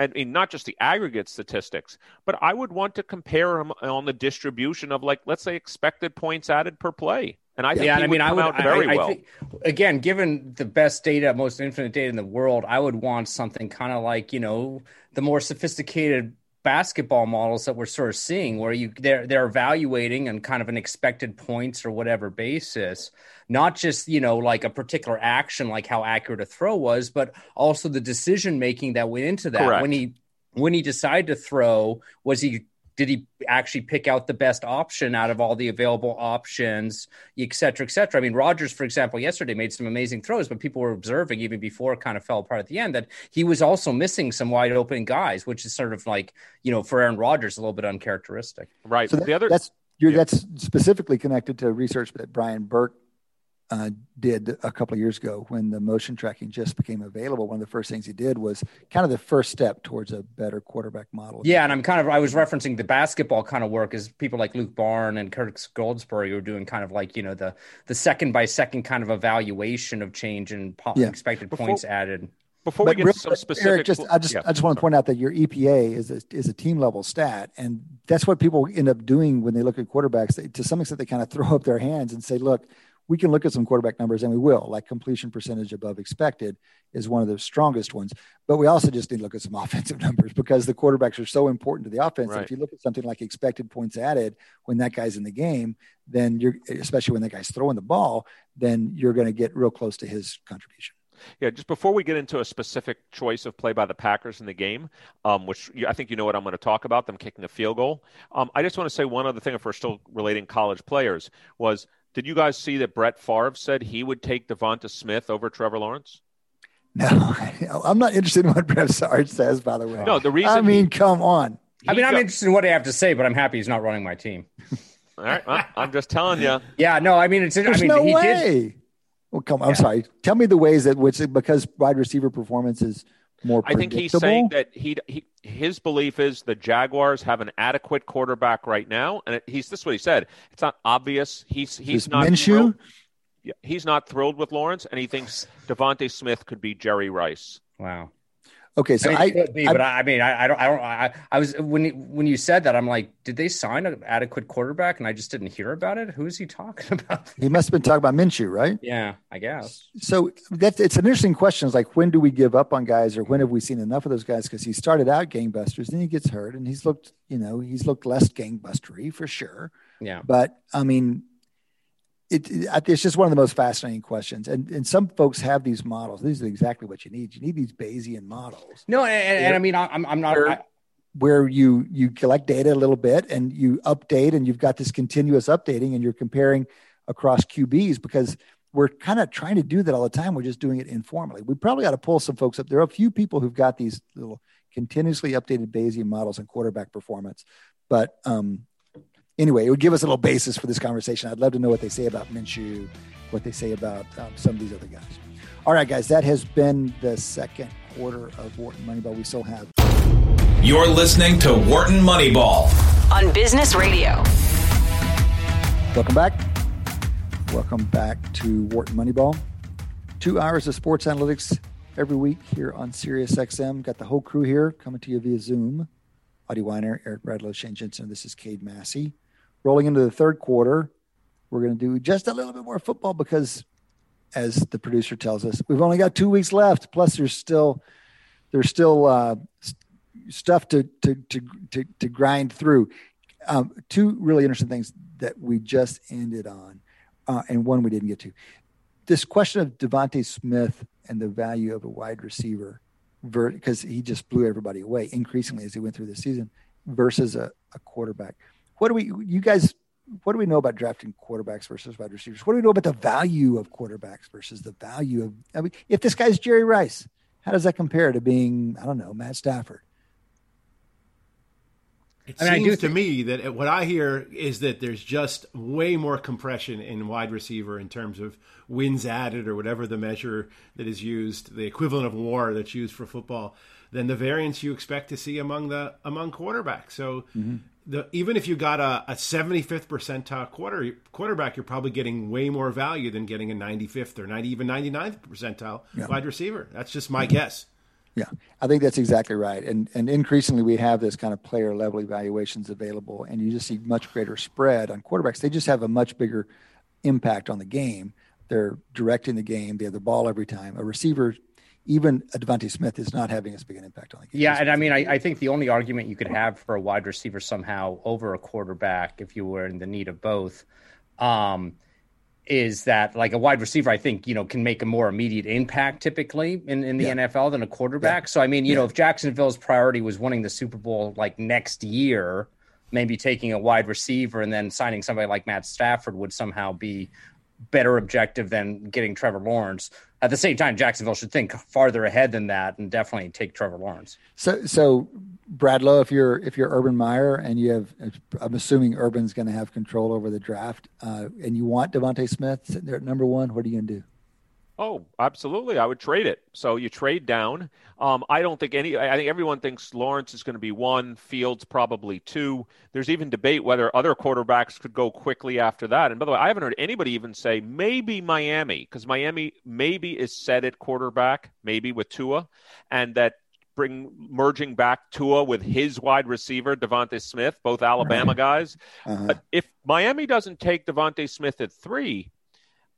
I mean, not just the aggregate statistics, but I would want to compare him on the distribution of, like, let's say, expected points added per play. And I think yeah, I mean, I would out I- very I well. think- again, given the best data, most infinite data in the world, I would want something kind of like you know the more sophisticated basketball models that we're sort of seeing, where you they're they're evaluating on kind of an expected points or whatever basis, not just you know like a particular action, like how accurate a throw was, but also the decision making that went into that Correct. when he when he decided to throw was he did he actually pick out the best option out of all the available options, et cetera, et cetera? I mean, Rodgers, for example, yesterday made some amazing throws, but people were observing even before it kind of fell apart at the end that he was also missing some wide open guys, which is sort of like, you know, for Aaron Rodgers, a little bit uncharacteristic. Right. So that, the other that's you're, Yeah. that's specifically connected to research that Brian Burke uh, did a couple of years ago when the motion tracking just became available. One of the first things he did was kind of the first step towards a better quarterback model. Yeah, and I'm kind of I was referencing the basketball kind of work as people like Luke Bornn and Kirk Goldsberry were doing kind of like you know the the second by second kind of evaluation of change and po- Yeah. expected Before- points added. before we get real to some specific Eric, just I just Yeah. I just want to point out that your EPA is a, is a team level stat, and that's what people end up doing when they look at quarterbacks. They, to some extent, they kind of throw up their hands and say, "Look, we can look at some quarterback numbers, and we will. Like completion percentage above expected is one of the strongest ones, but we also just need to look at some offensive numbers because the quarterbacks are so important to the offense. Right. If you look at something like expected points added when that guy's in the game, then you're especially when that guy's throwing the ball, then you're going to get real close to his contribution." Yeah, just before we get into a specific choice of play by the Packers in the game, um, which you- I think you know what I'm going to talk about, them kicking a field goal. Um, I just want to say one other thing, if we're still relating college players, was did you guys see that Brett Favre said he would take DeVonta Smith over Trevor Lawrence? No, I'm not interested in what Brett Sarge says. By the way, No, the reason I mean, he- come on. I mean, I'm go- interested in what I have to say, but I'm happy he's not running my team. All right, well, I'm just telling you. Yeah, no, I mean, it's. I There's mean, no he did. way. Well, come. On. I'm sorry. Tell me the ways that which because wide receiver performance is more. I think he's saying that he, he his belief is the Jaguars have an adequate quarterback right now, and it, he's this is what he said. It's not obvious. He's he's Is not Minshew? thrilled- Yeah, he's not thrilled with Lawrence, and he thinks DeVonta Smith could be Jerry Rice. Wow. Okay, so I, mean, I, be, I- but I, I mean, I, I don't, I don't, I, I was when you- when you said that, I'm like, did they sign an adequate quarterback, and I just didn't hear about it? Who is he talking about? he must have been talking about Minshew, right? yeah, I guess. So that's it's an interesting question. It's like when do we give up on guys, or when have we seen enough of those guys? Because he started out gangbusters, then he gets hurt, and he's looked, you know, he's looked less gangbustery for sure. Yeah. But I mean, it, it- it's just one of the most fascinating questions. And and some folks have these models. These are exactly what you need. You need these Bayesian models No, and, and, and I mean, I'm, I'm not. Where- I, where you you collect data a little bit and you update, and you've got this continuous updating, and you're comparing across QBs because we're kind of trying to do that all the time. We're just doing it informally. We probably ought to pull some folks up. There are a few people who've got these little continuously updated Bayesian models on quarterback performance, but um, anyway, it would give us a little basis for this conversation. I'd love to know what they say about Minshew, what they say about um, some of these other guys. All right, guys, that has been the second quarter of Wharton Moneyball. We still have. You're listening to Wharton Moneyball. on Business Radio. Welcome back. Welcome back to Wharton Moneyball. Two hours of sports analytics every week here on Sirius XM. Got the whole crew here coming to you via Zoom. Adi Wyner, Eric Bradlow, Shane Jensen. This is Cade Massey. Rolling into the third quarter, we're going to do just a little bit more football because, as the producer tells us, we've only got two weeks left. Plus, there's still there's still uh, stuff to to to to, to grind through. Um, two really interesting things that we just ended on, uh, and one we didn't get to. This question of DeVonta Smith and the value of a wide receiver, because he just blew everybody away increasingly as he went through the season, versus a, a quarterback. What do we, you guys, what do we know about drafting quarterbacks versus wide receivers? What do we know about the value of quarterbacks versus the value of, I mean, if this guy's Jerry Rice, how does that compare to being, I don't know, Matt Stafford? It I mean, I seems do to think- me that what I hear is that there's just way more compression in wide receiver in terms of wins added or whatever the measure that is used, the equivalent of WAR that's used for football, than the variance you expect to see among the among quarterbacks. So, mm-hmm. The, even if you got a, a 75th percentile quarter quarterback, you're probably getting way more value than getting a 95th or 90 even 99th percentile wide receiver. That's just my guess. Yeah, I think that's exactly right. And and increasingly we have this kind of player level evaluations available, and you just see much greater spread on quarterbacks. They just have a much bigger impact on the game. They're directing the game. They have the ball every time. A receiver, even DeVonta Smith, is not having as big an impact on the game. Yeah, and I mean, I, I think the only argument you could have for a wide receiver somehow over a quarterback, if you were in the need of both, um, is that like a wide receiver, I think, you know, can make a more immediate impact typically in, in the Yeah. NFL than a quarterback. So, I mean, you know, if Jacksonville's priority was winning the Super Bowl like next year, maybe taking a wide receiver and then signing somebody like Matt Stafford would somehow be better objective than getting Trevor Lawrence. At the same time, Jacksonville should think farther ahead than that and definitely take Trevor Lawrence. So, so Bradlow, if you're if you're Urban Meyer and you have, I'm assuming Urban's going to have control over the draft, uh, and you want DeVonta Smith sitting there at number one, what are you going to do? Oh, absolutely. I would trade it. So you trade down. Um, I don't think any, I think everyone thinks Lawrence is going to be one, Fields probably two. There's even debate whether other quarterbacks could go quickly after that. And by the way, I haven't heard anybody even say maybe Miami, because Miami maybe is set at quarterback, maybe with Tua, and that bring merging back Tua with his wide receiver, DeVonta Smith, both Alabama guys. Uh-huh. But if Miami doesn't take DeVonta Smith at three,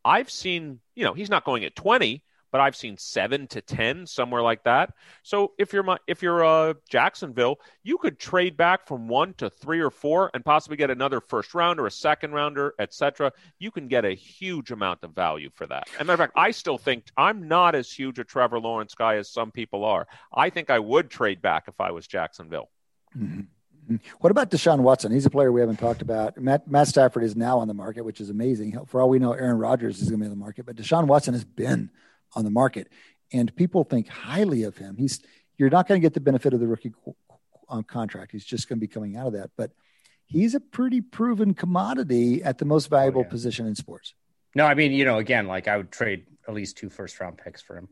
I've seen, you know, he's not going at 20, but I've seen 7 to 10 somewhere like that. So if you're my, if you're uh Jacksonville, you could trade back from 1 to 3 or 4 and possibly get another first rounder, a second rounder, etc. You can get a huge amount of value for that. As a matter of fact, I still think I'm not as huge a Trevor Lawrence guy as some people are. I think I would trade back if I was Jacksonville. Mm-hmm. What about Deshaun Watson? He's a player we haven't talked about. Matt, Matt Stafford is now on the market, which is amazing. For all we know, Aaron Rodgers is going to be on the market, but Deshaun Watson has been on the market, and people think highly of him. He's you're not going to get the benefit of the rookie um, contract. He's just going to be coming out of that, but he's a pretty proven commodity at the most valuable oh, yeah. position in sports. No, I mean, you know, again, like I would trade at least two first round picks for him.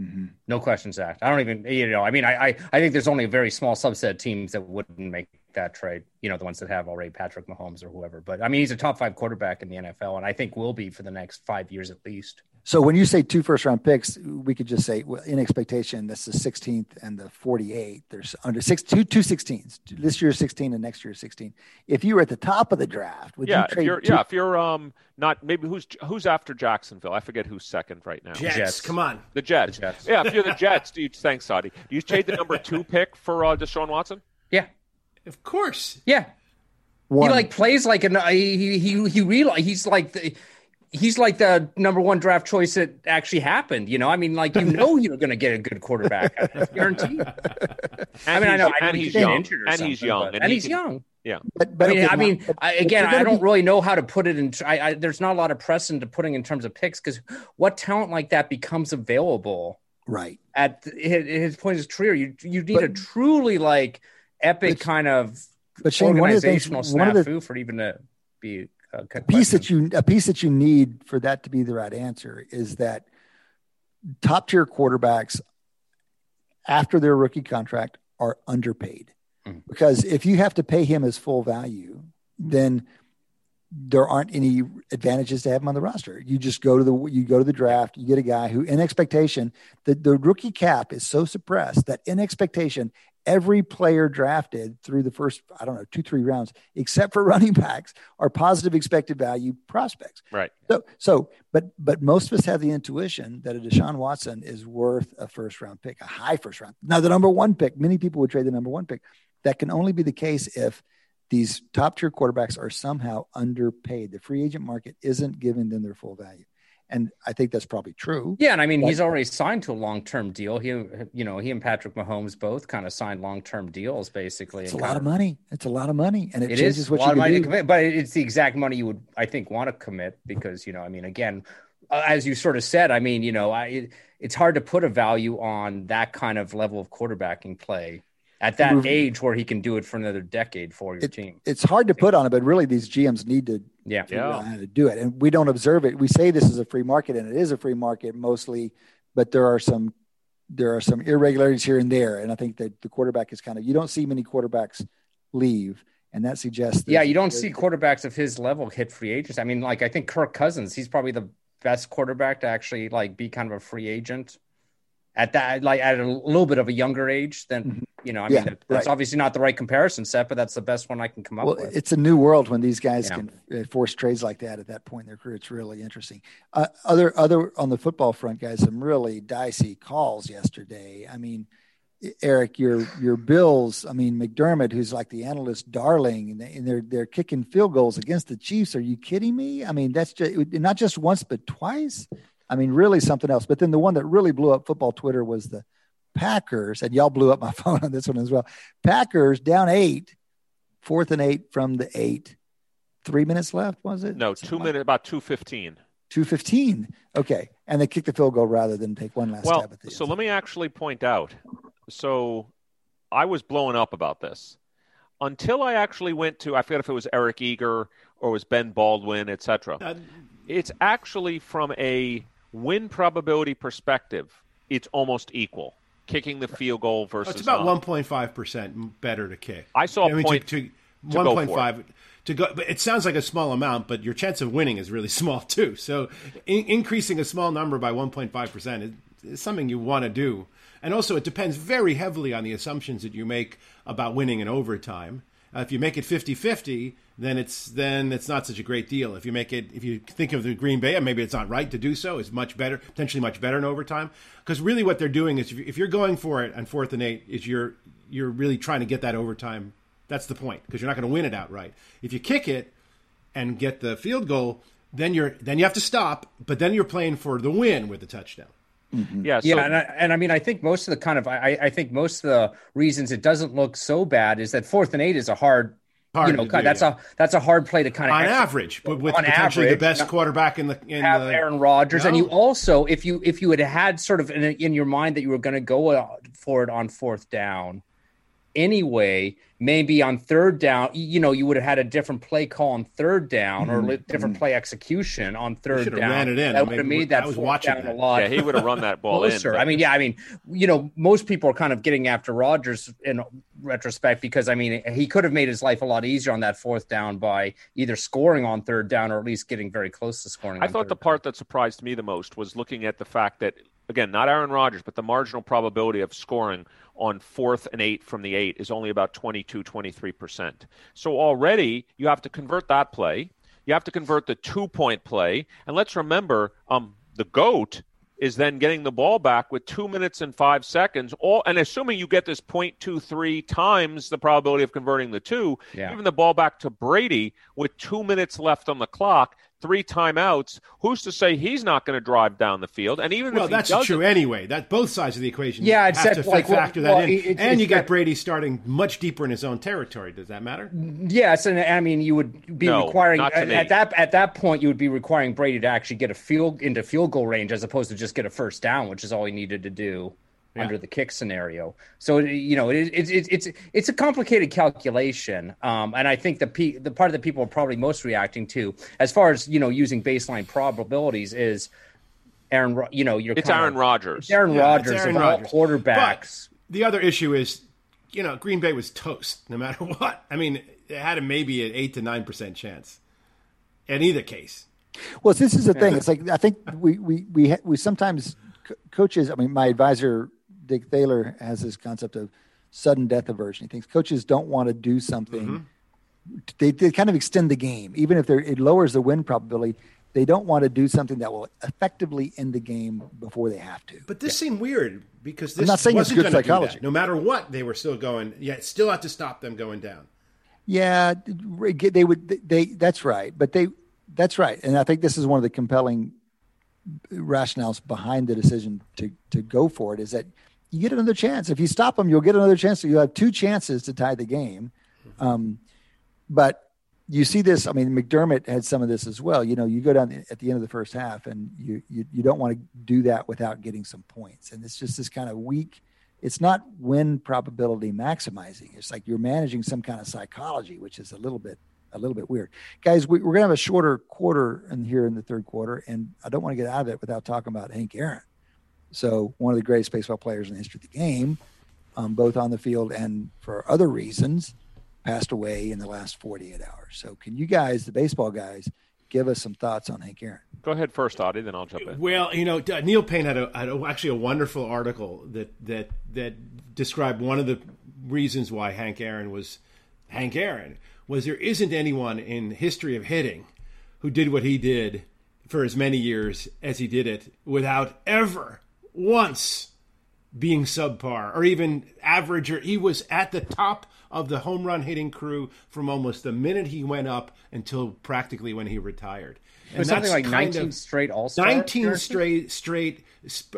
Mm-hmm. No questions asked. I don't even, you know, I mean, I, I, I think there's only a very small subset of teams that wouldn't make that trade. You know, the ones that have already Patrick Mahomes or whoever. But I mean, he's a top five quarterback in the NFL, and I think will be for the next five years at least. So when you say two first round picks, we could just say well, in expectation that's the 16th and the 48th. There's under six two two 16s. This year 16 and next year 16. If you were at the top of the draft, would yeah, you trade? If you're, two- yeah, if you're um not maybe who's who's after Jacksonville? I forget who's second right now. Jets. Jets. Come on, the Jets. the Jets. Yeah, if you're the Jets, do you thanks, Saudi? Do you trade the number two pick for uh, Deshaun Watson? Yeah, of course. Yeah. One. He like plays like an he he he realize he's like the he's like the number one draft choice that actually happened. You know, I mean, like you know, you're going to get a good quarterback, guaranteed. I mean, I know, and he's young, and he's young, and, he's young. Yeah, but, but I mean, okay, I mean, I, again, I don't be... really know how to put it in. I, I, there's not a lot of precedent to putting in terms of picks because what talent like that becomes available, right at his, his point of his career? You you need but, a truly like epic kind of but Shane, organizational one of the things, snafu for even to be a piece that you a piece that you need for that to be the right answer is that top tier quarterbacks after their rookie contract are underpaid mm. because if you have to pay him his full value then there aren't any advantages to have him on the roster. You just go to the you go to the draft, you get a guy who in expectation the, the rookie cap is so suppressed that in expectation every player drafted through the first, I don't know, two, three rounds, except for running backs, are positive expected value prospects. Right. So, so, but, but most of us have the intuition that a Deshaun Watson is worth a first round pick, a high first round. Now, the number one pick, many people would trade the number one pick. That can only be the case if these top tier quarterbacks are somehow underpaid. The free agent market isn't giving them their full value and I think that's probably true. Yeah, and I mean but, he's already signed to a long term deal. He, you know, he and Patrick Mahomes both kind of signed long term deals, basically. It's a lot of money. It's a lot of money, and it, it changes is what you of money do. commit. But it's the exact money you would, I think, want to commit because you know, I mean, again, uh, as you sort of said, I mean, you know, I, it, it's hard to put a value on that kind of level of quarterbacking play at that age where he can do it for another decade for your it, team. It's hard to put on it, but really these GMs need to yeah. figure yeah. out how to do it. And we don't observe it. We say this is a free market and it is a free market mostly, but there are some there are some irregularities here and there. And I think that the quarterback is kind of you don't see many quarterbacks leave. And that suggests that Yeah, you don't see quarterbacks of his level hit free agents. I mean, like I think Kirk Cousins, he's probably the best quarterback to actually like be kind of a free agent at that like at a little bit of a younger age than mm-hmm. you know i yeah, mean that's right. obviously not the right comparison set but that's the best one i can come up well, with it's a new world when these guys yeah. can uh, force trades like that at that point in their career it's really interesting uh, other other on the football front guys some really dicey calls yesterday i mean Eric, your your Bills. I mean, McDermott, who's like the analyst darling, and they're they're kicking field goals against the Chiefs. Are you kidding me? I mean, that's just not just once, but twice. I mean, really something else. But then the one that really blew up football Twitter was the Packers, and y'all blew up my phone on this one as well. Packers down eight, fourth and eight from the eight. Three minutes left, was it? No, two minutes, about two fifteen. Two fifteen. Okay, and they kick the field goal rather than take one last Well, stab at the. so let me actually point out. So I was blowing up about this until I actually went to I forget if it was Eric Eager or it was Ben Baldwin, etc. Uh, It's actually from a win probability perspective, it's almost equal. Kicking the field goal oh, versus it's about one point five percent better to kick. I saw a mean, point to, to, one point it. to go. But it sounds like a small amount, but your chance of winning is really small too. So in, increasing a small number by one point five percent is something you want to do. And also, it depends very heavily on the assumptions that you make about winning in overtime. Uh, if you make it 50-50, then it's then it's not such a great deal. If you make it, if you think of the Green Bay, maybe it's not right to do so. It's much better, potentially much better in overtime. Because really, what they're doing is, if you- if you're going for it on fourth and eight, is you're you're really trying to get that overtime. That's the point because you're not going to win it outright. If you kick it and get the field goal, then you're then you have to stop. But then you're playing for the win with the touchdown. Yeah, so yeah, and I, and I mean, I think most of the kind of I, I think most of the reasons it doesn't look so bad is that fourth and eight is a hard, Hard you know, do, that's yeah. a that's a hard play to kind of on execute. average, but with On potentially average, the best quarterback in the in have the, Aaron Rodgers, and you also, if you if you had had sort of in, in your mind that you were going to go uh, for it on fourth down, anyway, maybe on third down, you know, you would have had a different play call on third down or mm-hmm. li- different mm-hmm. play execution on third down. ran it in. I That would have mean, made that I was watching down that. a lot. yeah, he would have run that ball in. closer. but- I mean, yeah, I mean, you know, most people are kind of getting after Rodgers in retrospect because I mean, he could have made his life a lot easier on that fourth down by either scoring on third down or at least getting very close to scoring. I on thought third the down. part that surprised me the most was looking at the fact that, again, not Aaron Rodgers, but the marginal probability of scoring on fourth and eight from the eight is only about 22, 23%. So already you have to convert that play. You have to convert the two point play. And let's remember um, the GOAT is then getting the ball back with two minutes and five seconds. All and assuming you get this 0.23 times the probability of converting the two, Yeah. giving the ball back to Brady with two minutes left on the clock, three timeouts. Who's to say he's not going to drive down the field? And even Well, if he that's true anyway. That both sides of the equation. Yeah, have except, to like, factor well, that in, it- and it's you got that- Brady starting much deeper in his own territory. Does that matter? Yes, and I mean you would be No, requiring at, at that at that point you would be requiring Brady to actually get a field into field goal range as opposed to just get a first down, which is all he needed to do under the kick scenario. So you know it, it, it, it's it's a complicated calculation, um, and I think the pe- the part that people are probably most reacting to, as far as you know, using baseline probabilities is Aaron. You know, you're it's kinda- Aaron Rodgers. It's Aaron Yeah, Rodgers it's Aaron of all Rodgers. quarterbacks. But the other issue is, you know, Green Bay was toast no matter what. I mean, it had a maybe an eight to nine percent chance in either case. Well, this is the thing. It's like I think we we we we sometimes coaches. I mean, my advisor Dick Thaler has this concept of sudden death aversion. He thinks coaches don't want to do something. Mm-hmm. They, they kind of extend the game, even if they're, it lowers the win probability. They don't want to do something that will effectively end the game before they have to. But this seemed weird because this not saying it's wasn't good gonna psychology. No matter what, they were still going. Yeah, still had to stop them going down. Yeah, they would. They that's right, but they that's right, and I think this is one of the compelling rationales behind the decision to to go for it is that you get another chance. If you stop them, you'll get another chance. So you have two chances to tie the game. Um, but you see this. I mean, McDermott had some of this as well. You know, you go down at the end of the first half, and you you, you don't want to do that without getting some points. And it's just this kind of weak. It's not win probability maximizing. It's like you're managing some kind of psychology, which is a little bit a little bit weird. Guys, we, we're gonna have a shorter quarter in here in the third quarter, and I don't want to get out of it without talking about Hank Aaron. So one of the greatest baseball players in the history of the game, um, both on the field and for other reasons, passed away in the last 48 hours. So can you guys, the baseball guys, give us some thoughts on Hank Aaron? Go ahead first, Adi, then I'll jump in. Well, you know, uh, Neil Paine had, a, had a, actually a wonderful article that that that described one of the reasons why Hank Aaron was Hank Aaron was there isn't anyone in history of hitting who did what he did for as many years as he did it without ever once being subpar or even average or he was at the top of the home run hitting crew from almost the minute he went up until practically when he retired. And was something like 19 straight all 19 straight straight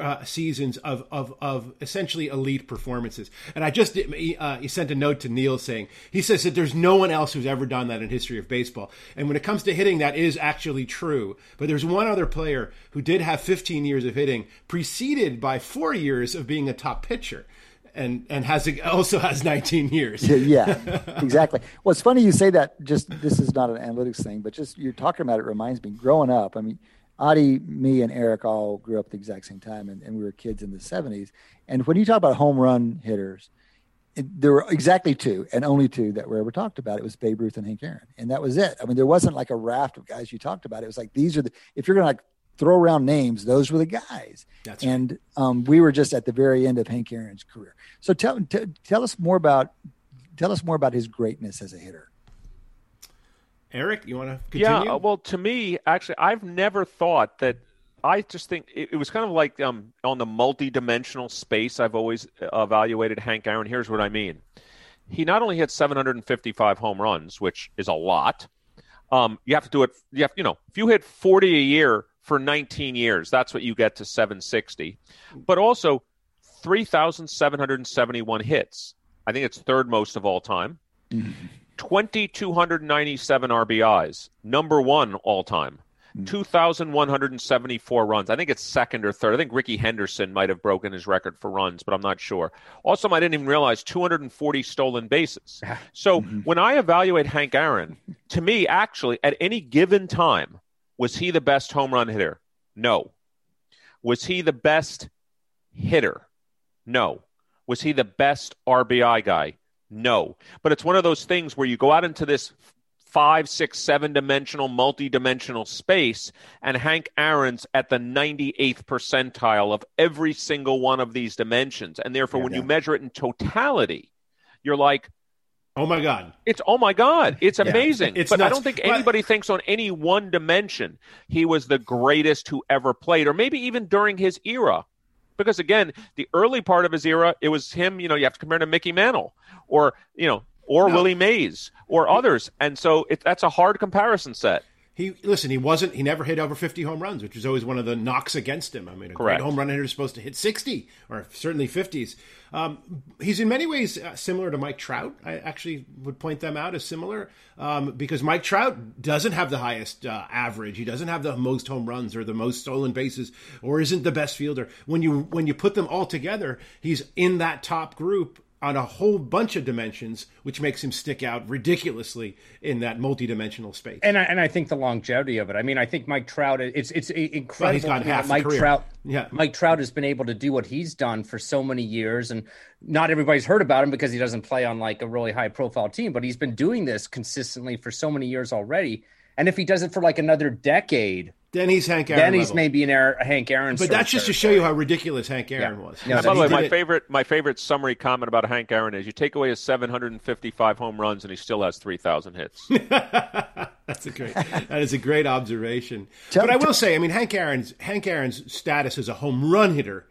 uh, seasons of, of, of essentially elite performances. And I just uh, he sent a note to Neil saying he says that there's no one else who's ever done that in history of baseball. And when it comes to hitting, that is actually true. But there's one other player who did have 15 years of hitting, preceded by four years of being a top pitcher and and has also has 19 years. yeah, exactly. Well, it's funny you say that. Just this is not an analytics thing, but just you're talking about it reminds me. Growing up, I mean, Adi, me, and Eric all grew up at the exact same time, and, and we were kids in the 70s. And when you talk about home run hitters, it, there were exactly two, and only two that were ever talked about. It was Babe Ruth and Hank Aaron, and that was it. I mean, there wasn't like a raft of guys you talked about. It was like these are the if you're gonna like throw around names, those were the guys. That's and right. um, we were just at the very end of Hank Aaron's career. So tell t- tell us more about tell us more about his greatness as a hitter. Eric, you want to continue? Yeah, uh, well, to me, actually, I've never thought that. I just think it, it was kind of like um, on the multi-dimensional space. I've always evaluated Hank Aaron. Here's what I mean: he not only hit 755 home runs, which is a lot. Um, you have to do it. You have, you know, if you hit 40 a year for 19 years, that's what you get to 760. But also 3,771 hits. I think it's third most of all time. Mm-hmm. 2,297 RBIs, number one all time. Mm-hmm. 2,174 runs. I think it's second or third. I think Rickey Henderson might have broken his record for runs, but I'm not sure. Also, I didn't even realize 240 stolen bases. So mm-hmm. when I evaluate Hank Aaron, to me, actually, at any given time, was he the best home run hitter? No. Was he the best hitter? No. Was he the best RBI guy? No. But it's one of those things where you go out into this five, six, seven dimensional, multi dimensional space, and Hank Aaron's at the 98th percentile of every single one of these dimensions. And therefore, yeah, when yeah. you measure it in totality, you're like, Oh my God. It's oh my God. It's amazing. Yeah, it's but nuts. I don't think anybody but, thinks on any one dimension he was the greatest who ever played, or maybe even during his era because again, the early part of his era, it was him. You know, you have to compare to Mickey Mantle or you know or no. Willie Mays or others, and so it, that's a hard comparison set. He listen. He wasn't. He never hit over fifty home runs, which was always one of the knocks against him. I mean, a Correct. great home run hitter is supposed to hit sixty or certainly fifties. Um, he's in many ways uh, similar to Mike Trout. I actually would point them out as similar um, because Mike Trout doesn't have the highest uh, average. He doesn't have the most home runs or the most stolen bases or isn't the best fielder. When you when you put them all together, he's in that top group on a whole bunch of dimensions, which makes him stick out ridiculously in that multi-dimensional space. And I, and I think the longevity of it. I mean, I think Mike Trout. It's it's incredible. Well, he's Mike Trout. Yeah, Mike Trout has been able to do what he's done for so many years, and not everybody's heard about him because he doesn't play on like a really high-profile team. But he's been doing this consistently for so many years already. And if he does it for like another decade, then he's Hank Aaron. Then he's level. maybe an Aaron, Hank Aaron. But that's just to show you how ridiculous Hank Aaron yeah. was. Yeah, by the way, my it. favorite my favorite summary comment about Hank Aaron is you take away his 755 home runs and he still has 3,000 hits. that's a great that is a great observation. But I will say, I mean, Hank Aaron's Hank Aaron's status as a home run hitter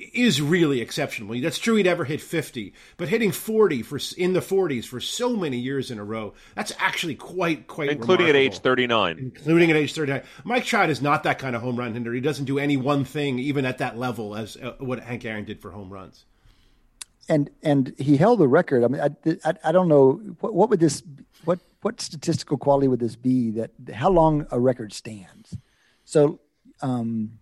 is really exceptional. That's true. He never hit 50, but hitting 40 for in the 40s for so many years in a row, that's actually quite quite including remarkable. at age 39. Including at age 39. Mike Trout is not that kind of home run hitter. He doesn't do any one thing even at that level as uh, what Hank Aaron did for home runs. And and he held the record. I mean, I, I, I don't know what, what would this what what statistical quality would this be that how long a record stands. So um,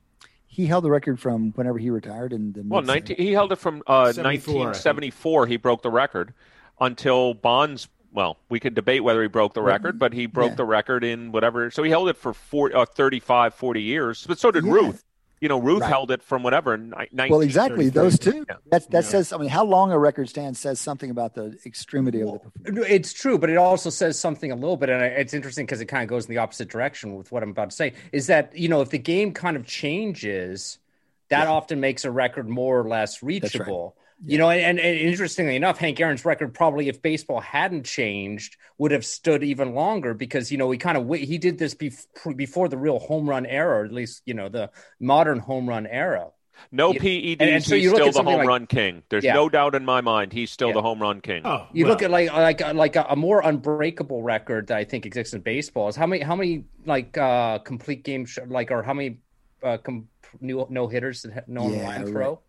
he held the record from whenever he retired in the well, 19, he held it from uh, 1974. He broke the record until Bonds. Well, we could debate whether he broke the record, but he broke yeah. the record in whatever. So he held it for 40, uh, 35, 40 years. But so did yeah. Ruth you know, Ruth right. held it from whatever. Well, exactly those two. Yeah. That that yeah. says. I mean, how long a record stands says something about the extremity well, of the. It's true, but it also says something a little bit, and it's interesting because it kind of goes in the opposite direction with what I'm about to say. Is that you know if the game kind of changes, that yeah. often makes a record more or less reachable. Yeah. You know, and, and, interestingly enough, Hank Aaron's record probably, if baseball hadn't changed, would have stood even longer because you know he kind of he did this before, before the real home run era, or at least you know the modern home run era. No Yeah. PEDs. And- and so he's still the home like- run king. There's Yeah. no doubt in my mind. He's still Yeah. the home run king. Oh, You well, look at like like like a, a more unbreakable record that I think exists in baseball is how many how many like uh complete games sh- like or how many uh com- no no hitters that no one Yeah, line right. throw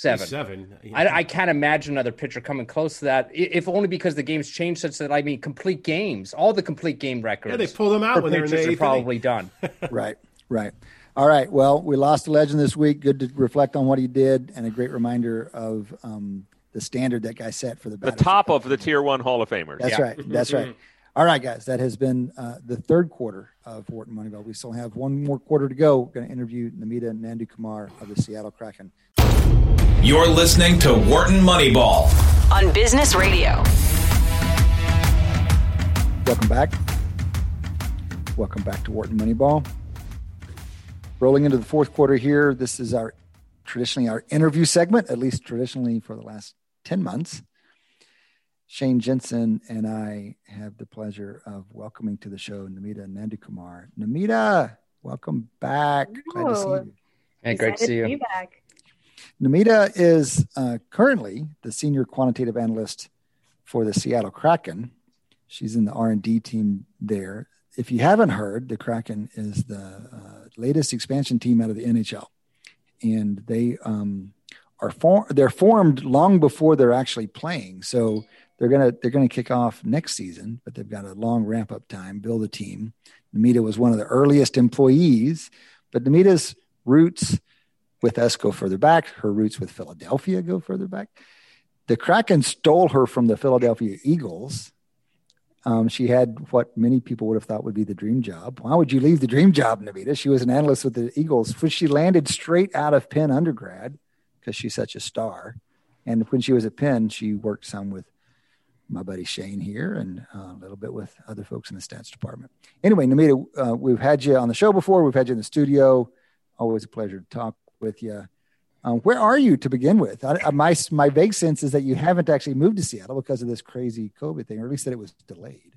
Seven. seven. seven. I, I can't imagine another pitcher coming close to that, if only because the game's changed such that I mean complete games, all the complete game records. yeah, they pull them out when they're in the pitchers are eighth probably done. Right, right. All right. Well, we lost a legend this week. Good to reflect on what he did, and a great reminder of um, the standard that guy set for the The top of the tier one Hall of Famers. That's Yeah. right. That's right. All right, guys. That has been uh, the third quarter of Wharton Moneyball. We still have one more quarter to go. We're going to interview Namita Nandakumar of the Seattle Kraken. You're listening to Wharton Moneyball. on Business Radio. Welcome back. Welcome back to Wharton Moneyball. Rolling into the fourth quarter here. This is our traditionally our interview segment, at least traditionally for the last 10 months. Shane Jensen and I have the pleasure of welcoming to the show Namita Nandakumar. Namita, welcome back. Glad to see you. Hey, great to see Excited you. be back. Namita is uh, currently the senior quantitative analyst for the Seattle Kraken. She's in the R and D team there. If you haven't heard, the Kraken is the uh, latest expansion team out of the NHL, and they um, are for- they're formed long before they're actually playing. So they're gonna they're gonna kick off next season, but they've got a long ramp up time, build a team. Namita was one of the earliest employees, but Namita's roots with us go further back. Her roots with Philadelphia go further back. The Kraken stole her from the Philadelphia Eagles. Um, she had what many people would have thought would be the dream job. Why would you leave the dream job, Namita? She was an analyst with the Eagles, she landed straight out of Penn undergrad because she's such a star. And when she was at Penn, she worked some with my buddy Shane here and uh, a little bit with other folks in the stats department. Anyway, Namita, uh, we've had you on the show before. We've had you in the studio. Always a pleasure to talk with you. Um, where are you to begin with? I, my my vague sense is that you haven't actually moved to Seattle because of this crazy COVID thing, or at least that it was delayed.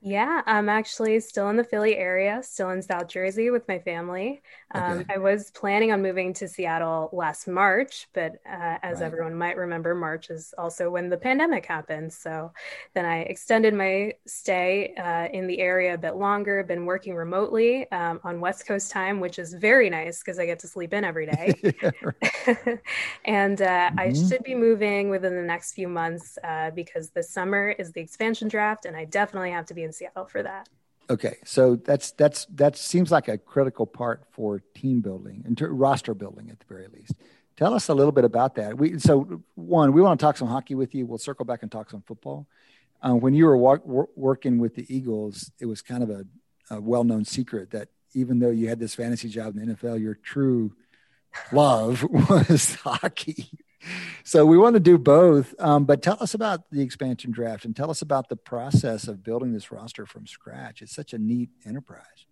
Yeah, I'm actually still in the Philly area, still in South Jersey with my family. Um, Okay. I was planning on moving to Seattle last March, but uh, as Right. everyone might remember, March is also when the pandemic happened. So then I extended my stay uh, in the area a bit longer, been working remotely um, on West Coast time, which is very nice because I get to sleep in every day. and uh, I Mhm. should be moving within the next few months uh, because the summer is the expansion draft, and I definitely have to be in Seattle for that. Okay, so that's that's that seems like a critical part for team building and roster building at the very least. Tell us a little bit about that. We so one, we want to talk some hockey with you. We'll circle back and talk some football. Uh, when you were wor- working with the Eagles, it was kind of a, a well-known secret that even though you had this fantasy job in the NFL, your true love was hockey. So we want to do both. Um, but tell us about the expansion draft and tell us about the process of building this roster from scratch. It's such a neat enterprise.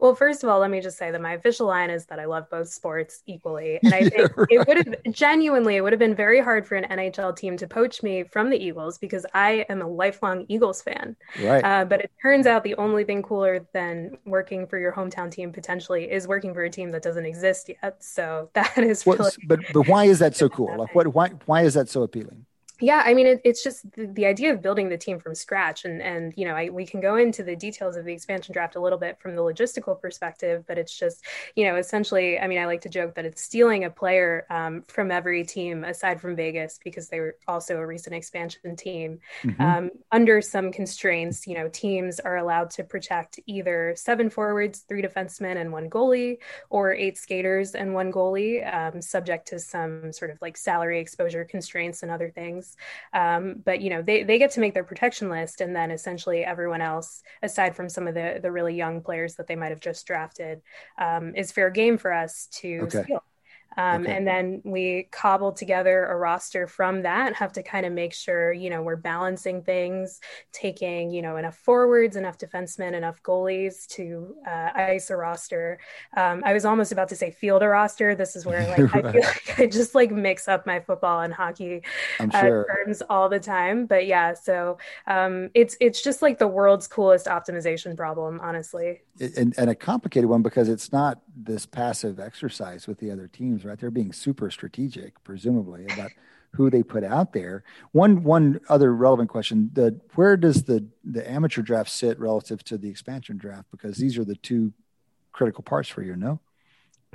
Well, first of all, let me just say that my official line is that I love both sports equally. And I Yeah, think it would have genuinely, it would have been very hard for an NHL team to poach me from the Eagles because I am a lifelong Eagles fan. Right. Uh, but it turns out the only thing cooler than working for your hometown team potentially is working for a team that doesn't exist yet. So that is really but but why is that so cool? Like what why why is that so appealing? Yeah, I mean, it, it's just the, the idea of building the team from scratch, and and you know, I, we can go into the details of the expansion draft a little bit from the logistical perspective, but it's just, you know, essentially, I mean, I like to joke that it's stealing a player um, from every team aside from Vegas because they were also a recent expansion team. Mhm. Um, under some constraints, you know, teams are allowed to protect either seven forwards, three defensemen, and one goalie, or eight skaters and one goalie, um, subject to some sort of like salary exposure constraints and other things. Um, but you know, they they get to make their protection list, and then essentially everyone else, aside from some of the the really young players that they might have just drafted, um, is fair game for us to Okay. steal. Um, Okay. And then we cobble together a roster from that, have to kind of make sure, you know, we're balancing things, taking, you know, enough forwards, enough defensemen, enough goalies to uh, ice a roster. Um, I was almost about to say field a roster. This is where like I feel like I just like mix up my football and hockey uh, sure. terms all the time. But yeah, so um, it's it's just like the world's coolest optimization problem, honestly. and, and a complicated one because it's not this passive exercise with the other teams, right? They're being super strategic, presumably, about who they put out there. One one other relevant question: the where does the the amateur draft sit relative to the expansion draft? Because these are the two critical parts for you, no?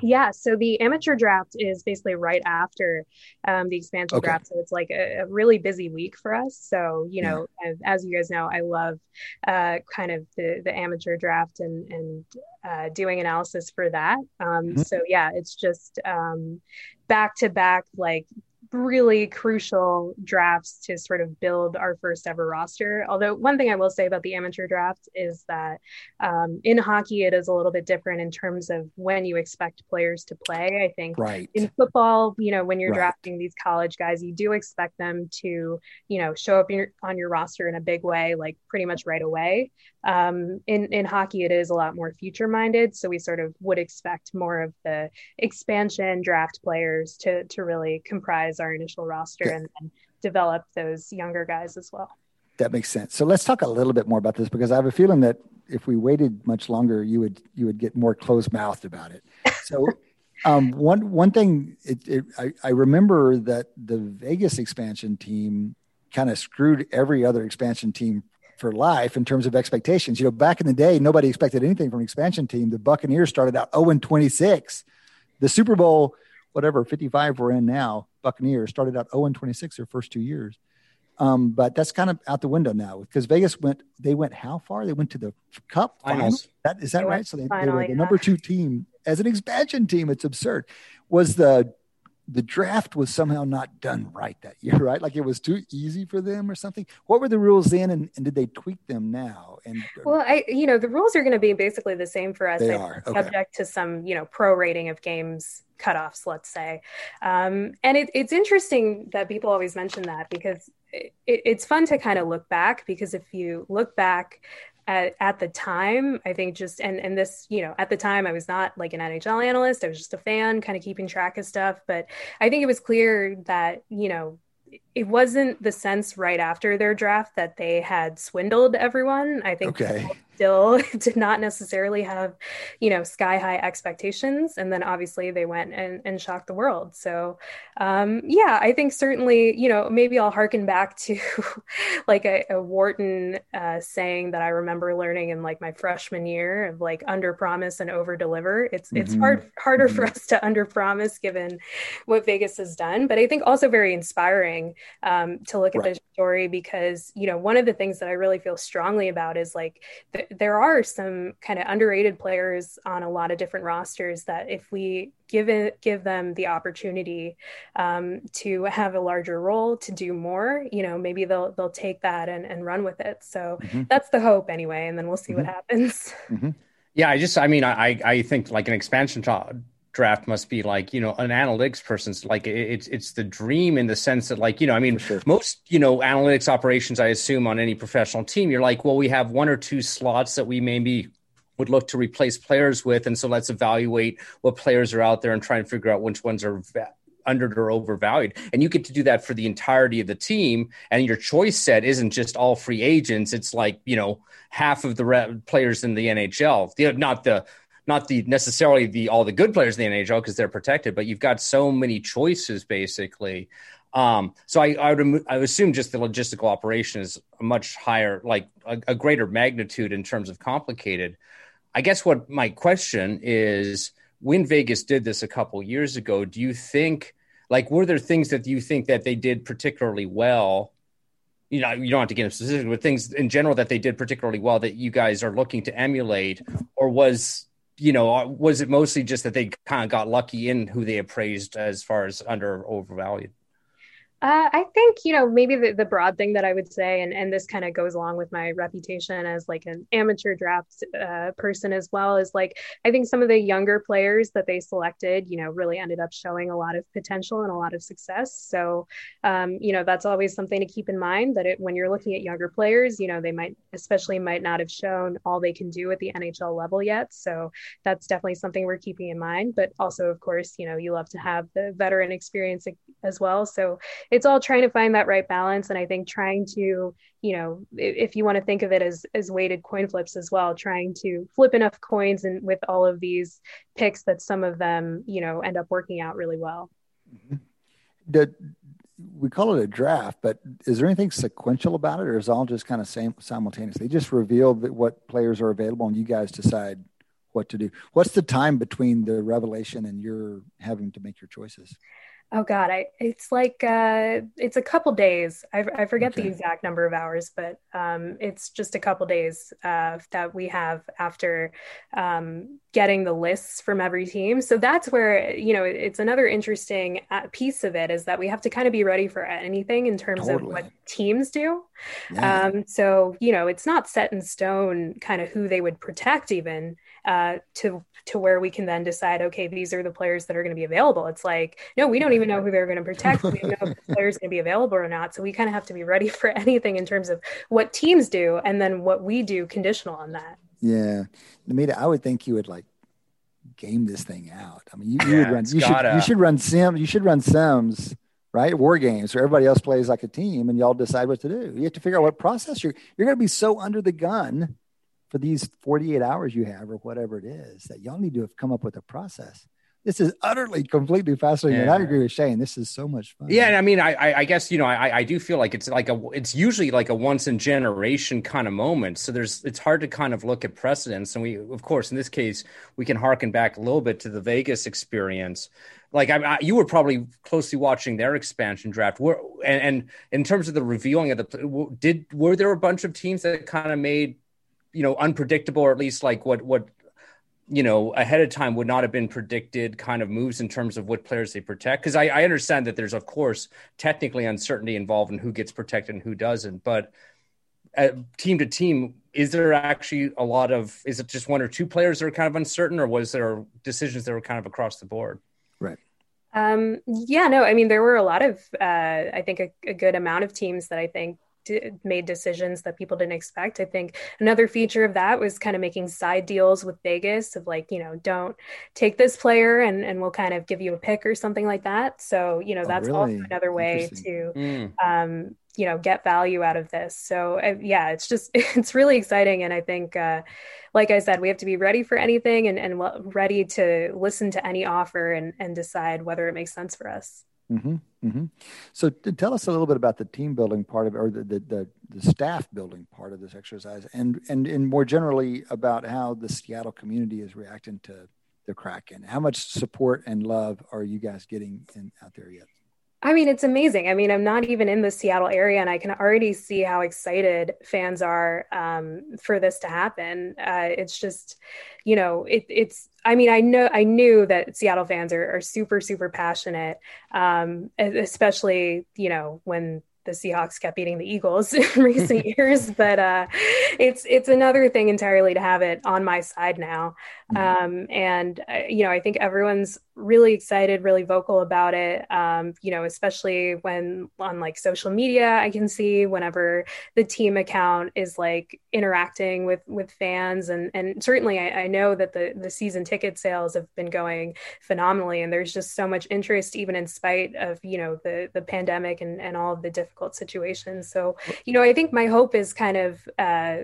Yeah, so the amateur draft is basically right after um, the expansion Okay. draft, so it's like a, a really busy week for us. So you know, as, as you guys know, I love uh, kind of the the amateur draft and and uh, doing analysis for that. Um, Mhm. So yeah, it's just um, back to back like really crucial drafts to sort of build our first ever roster. Although one thing I will say about the amateur draft is that um, in hockey it is a little bit different in terms of when you expect players to play. I think Right. in football, you know, when you're Right. drafting these college guys, you do expect them to, you know, show up in your, on your roster in a big way, like pretty much right away. Um, in in hockey, it is a lot more future minded, so we sort of would expect more of the expansion draft players to to really comprise our initial roster and, and develop those younger guys as well. That makes sense. So let's talk a little bit more about this because I have a feeling that if we waited much longer, you would you would get more close mouthed about it. So um, one one thing it, it, I, I remember that the Vegas expansion team kind of screwed every other expansion team for life in terms of expectations. You know, back in the day, nobody expected anything from an expansion team. The Buccaneers started out 0 and 26. The Super Bowl, whatever 55 we're in now, Buccaneers started out 0 and 26 their first two years. Um, but that's kind of out the window now because Vegas went. They went how far? They went to the Cup final. Finals. That is that They right? So they, they were the number two team as an expansion team. It's absurd. Was the the draft was somehow not done right that year, right? Like it was too easy for them or something. What were the rules then, and, and did they tweak them now? And Well, I you know the rules are going to be basically the same for us. They are, okay. subject to some you know pro rating of games cutoffs, let's say. Um, and it, it's interesting that people always mention that because it, it's fun to kind of look back because if you look back. At, at the time, I think just and and this, you know, at the time I was not like an NHL analyst. I was just a fan, kind of keeping track of stuff. But I think it was clear that you know it wasn't the sense right after their draft that they had swindled everyone. I think Okay. Still did not necessarily have, you know, sky high expectations. And then obviously they went and, and shocked the world. So, um, yeah, I think certainly, you know, maybe I'll harken back to like a, a Wharton uh, saying that I remember learning in like my freshman year of like under promise and over deliver. It's it's Mhm. hard harder for Mhm. us to under promise given what Vegas has done, but I think also very inspiring um, to look at Right. this story because you know one of the things that I really feel strongly about is like th- there are some kind of underrated players on a lot of different rosters that if we give it give them the opportunity um, to have a larger role to do more, you know maybe they'll they'll take that and, and run with it. So Mhm. that's the hope anyway, and then we'll see what Mhm. happens. Yeah, I just, I mean, I, I think like an expansion ta- draft must be like, you know, an analytics person's like, it's, it's the dream in the sense that like, you know, I mean, sure. most, you know, analytics operations, I assume on any professional team, you're like, well, we have one or two slots that we maybe would look to replace players with. And so let's evaluate what players are out there and try and figure out which ones are under or overvalued. And you get to do that for the entirety of the team. And your choice set isn't just all free agents. It's like, you know, half of the re- players in the NHL, the, not the, not the necessarily the all the good players in the NHL because they're protected, but you've got so many choices basically. Um, so I, I would I would assume just the logistical operation is a much higher, like a, a greater magnitude in terms of complicated. I guess what my question is when Vegas did this a couple years ago, do you think like were there things that you think that they did particularly well? You know, you don't have to get into specific, but things in general that they did particularly well that you guys are looking to emulate, or was you know uh, was it mostly just that they kind of got lucky in who they appraised as far as under or overvalued? Uh, I think, you know, maybe the, the broad thing that I would say, and, and this kind of goes along with my reputation as like an amateur draft uh, person as well, is like, I think some of the younger players that they selected, you know, really ended up showing a lot of potential and a lot of success. So, um, you know, that's always something to keep in mind that it, when you're looking at younger players, you know, they might, especially might not have shown all they can do at the NHL level yet. So that's definitely something we're keeping in mind. But also, of course, you know, you love to have the veteran experience as well. So it's all trying to find that right balance. And I think trying to, you know, if you want to think of it as as weighted coin flips as well, trying to flip enough coins and with all of these picks that some of them, you know, end up working out really well. Mm-hmm. The, we call it a draft, but is there anything sequential about it, or is it all just kind of same simultaneously? They just reveal that what players are available, and you guys decide what to do. What's the time between the revelation and you're having to make your choices? Oh God, I it's like uh, it's a couple days. I, I forget okay. the exact number of hours, but um, it's just a couple days uh, that we have after um, getting the lists from every team. So that's where you know it's another interesting uh, piece of it is that we have to kind of be ready for anything in terms totally. of what teams do. Yeah. Um, so you know it's not set in stone, kind of who they would protect even uh, to to where we can then decide, okay, these are the players that are going to be available. It's like, no, we don't even know who they're going to protect. We don't know if the player's going to be available or not. So we kind of have to be ready for anything in terms of what teams do and then what we do conditional on that. Yeah. Namita, I would think you would like game this thing out. I mean, you, you yeah, would run, you should, you should run Sims, you should run sims right? War games where everybody else plays like a team and y'all decide what to do. You have to figure out what process you're you're going to be so under the gun for these 48 hours you have or whatever it is that y'all need to have come up with a process. This is utterly completely fascinating yeah. and i agree with shane. This is so much fun. Yeah and i mean i i guess you know i i do feel like it's like a it's usually like a once in generation kind of moment. So there's it's hard to kind of look at precedents. And we of course in this case we can harken back a little bit to the vegas experience. Like I, I, you were probably closely watching their expansion draft. Were, and, and in terms of the revealing of the, did were there a bunch of teams that kind of made you know unpredictable or at least like what what you know ahead of time would not have been predicted kind of moves in terms of what players they protect. Because I, I, understand that there's of course technically uncertainty involved in who gets protected and who doesn't but uh, team to team is there actually a lot of is it just one or two players that are kind of uncertain or was there decisions that were kind of across the board? Right. Um, yeah no i mean there were a lot of uh, i think a, a good amount of teams that i think made decisions that people didn't expect. I think another feature of that was kind of making side deals with Vegas of like, you know, don't take this player and, and we'll kind of give you a pick or something like that. So, you know, oh, that's really? also another way to, mm. um, you know, get value out of this. So uh, yeah, it's just, it's really exciting. And I think, uh, like I said, we have to be ready for anything and, and ready to listen to any offer and, and decide whether it makes sense for us. Mm-hmm, mm-hmm. So, tell us a little bit about the team building part of, or the, the, the, the, staff building part of this exercise, and, and and more generally about how the Seattle community is reacting to the Kraken. How much support and love are you guys getting in, out there yet? I mean, it's amazing. I mean, I'm not even in the Seattle area, and I can already see how excited fans are um, for this to happen. Uh, it's just, you know, it, it's. I mean, I know I knew that Seattle fans are, are super, super passionate, um, especially you know when the Seahawks kept beating the Eagles in recent years, but uh, it's it's another thing entirely to have it on my side now. Mm-hmm. Um, and uh, you know, I think everyone's really excited, really vocal about it. Um, you know, especially when on like social media, I can see whenever the team account is like interacting with with fans, and and certainly I, I know that the the season ticket sales have been going phenomenally, and there's just so much interest, even in spite of you know the the pandemic and and all of the difficult situations. So you know, I think my hope is kind of. Uh,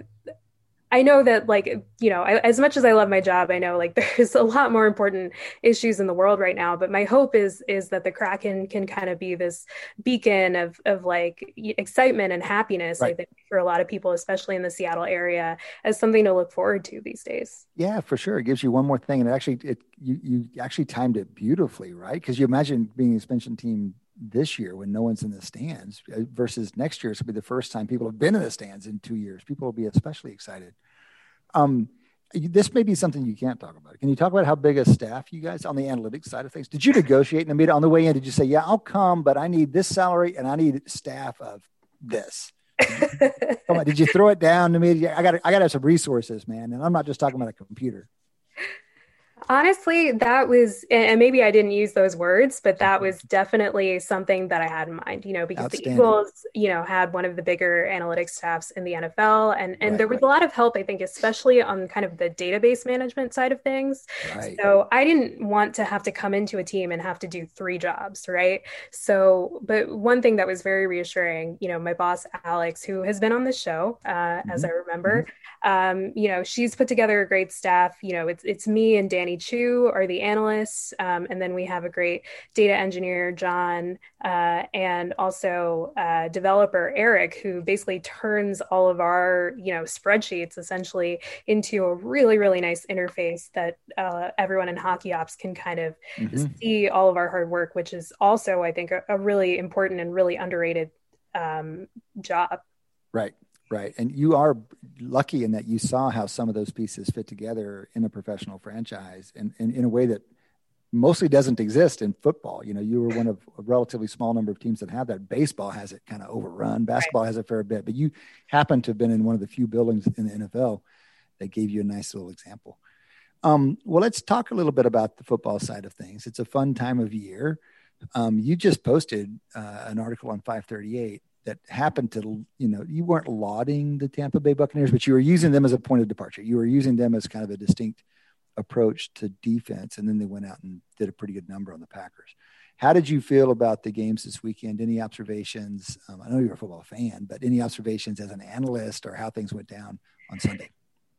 I know that like you know I, as much as I love my job I know like there's a lot more important issues in the world right now but my hope is is that the Kraken can kind of be this beacon of of like excitement and happiness right. I think for a lot of people especially in the Seattle area as something to look forward to these days. Yeah, for sure. It gives you one more thing and it actually it you you actually timed it beautifully, right? Because you imagine being a expansion team this year when no one's in the stands uh, versus next year. It's gonna be the first time people have been in the stands in two years. People will be especially excited. Um, this may be something you can't talk about. Can you talk about how big a staff you guys on the analytics side of things? Did you negotiate in the meeting on the way in? Did you say, "Yeah, I'll come, but I need this salary and I need staff of this"? come on, did you throw it down to me? I got I got to have some resources, man. And I'm not just talking about a computer. Honestly, that was, and maybe I didn't use those words, but that was definitely something that I had in mind, you know, because the Eagles, you know, had one of the bigger analytics staffs in the NFL. And, and right, there was right. a lot of help, I think, especially on kind of the database management side of things. Right. So I didn't want to have to come into a team and have to do three jobs, right? So, but one thing that was very reassuring, you know, my boss, Alex, who has been on the show, uh, mm-hmm. as I remember, mm-hmm. um, you know, she's put together a great staff. You know, it's, it's me and Danny Chu are the analysts. Um, and then we have a great data engineer, John, uh, and also uh, developer, Eric, who basically turns all of our, you know, spreadsheets essentially into a really, really nice interface that uh, everyone in Hockey Ops can kind of mm-hmm. see all of our hard work, which is also, I think, a, a really important and really underrated um, job. Right. Right. And you are lucky in that you saw how some of those pieces fit together in a professional franchise and, and in a way that mostly doesn't exist in football. You know, you were one of a relatively small number of teams that have that. Baseball has it kind of overrun. Basketball right. has a fair bit, but you happen to have been in one of the few buildings in the NFL that gave you a nice little example. Um, well, let's talk a little bit about the football side of things. It's a fun time of year. Um, you just posted uh, an article on 538 that happened to you know you weren't lauding the Tampa Bay Buccaneers, but you were using them as a point of departure. You were using them as kind of a distinct approach to defense, and then they went out and did a pretty good number on the Packers. How did you feel about the games this weekend? Any observations? Um, I know you're a football fan, but any observations as an analyst or how things went down on Sunday?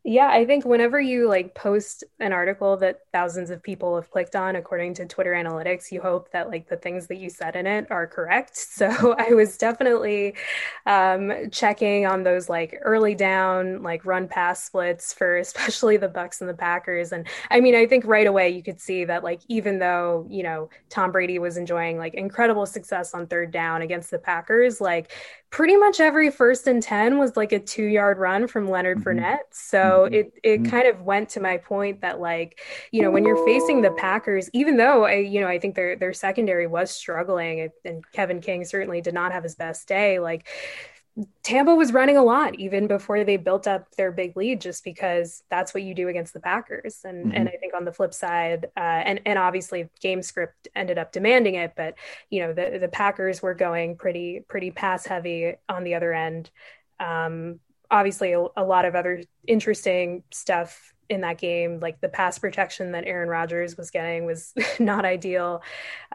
Yeah, I think whenever you like post an article that thousands of people have clicked on according to Twitter analytics, you hope that like the things that you said in it are correct. So I was definitely um, checking on those like early down, like run pass splits for especially the Bucs and the Packers. And I mean, I think right away you could see that like even though, you know, Tom Brady was enjoying like incredible success on third down against the Packers, like pretty much every first and 10 was like a two yard run from Leonard mm-hmm. Fournette. So mm-hmm. it, it mm-hmm. kind of went to my point that like, you know, when you're facing the Packers, even though I, you know, I think their, their secondary was struggling and Kevin King certainly did not have his best day. Like Tampa was running a lot even before they built up their big lead, just because that's what you do against the Packers. And mm-hmm. and I think on the flip side, uh, and and obviously game script ended up demanding it, but you know the the Packers were going pretty pretty pass heavy on the other end. Um, obviously, a, a lot of other interesting stuff in that game. Like the pass protection that Aaron Rodgers was getting was not ideal.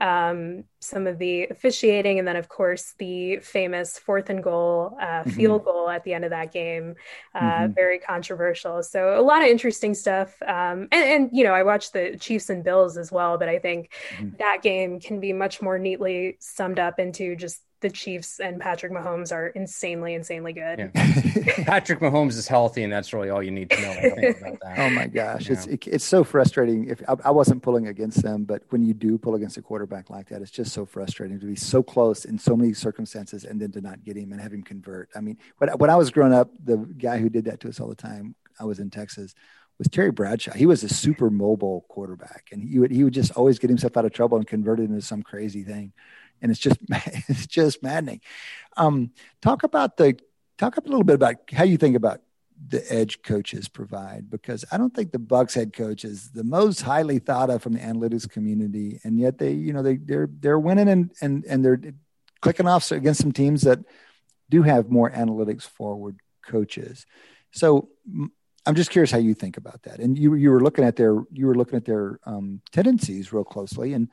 Um, some of the officiating, and then of course the famous fourth and goal uh, mm-hmm. field goal at the end of that game, uh, mm-hmm. very controversial. So a lot of interesting stuff. Um, and, and, you know, I watched the Chiefs and Bills as well, but I think mm-hmm. that game can be much more neatly summed up into just the Chiefs and Patrick Mahomes are insanely, insanely good. Yeah. Patrick Mahomes is healthy, and that's really all you need to know. about that. Oh my gosh, yeah. it's it, it's so frustrating. If I, I, wasn't pulling against them, but when you do pull against a quarterback like that, it's just so frustrating to be so close in so many circumstances and then to not get him and have him convert. I mean, when, when I was growing up, the guy who did that to us all the time, I was in Texas was Terry Bradshaw. He was a super mobile quarterback, and he would he would just always get himself out of trouble and convert it into some crazy thing and it's just it's just maddening. Um, talk about the talk a little bit about how you think about the edge coaches provide because I don't think the Bucs head coach is the most highly thought of from the analytics community, and yet they you know they they're they're winning and and and they're clicking off against some teams that do have more analytics forward coaches. So I'm just curious how you think about that. And you you were looking at their you were looking at their um, tendencies real closely, and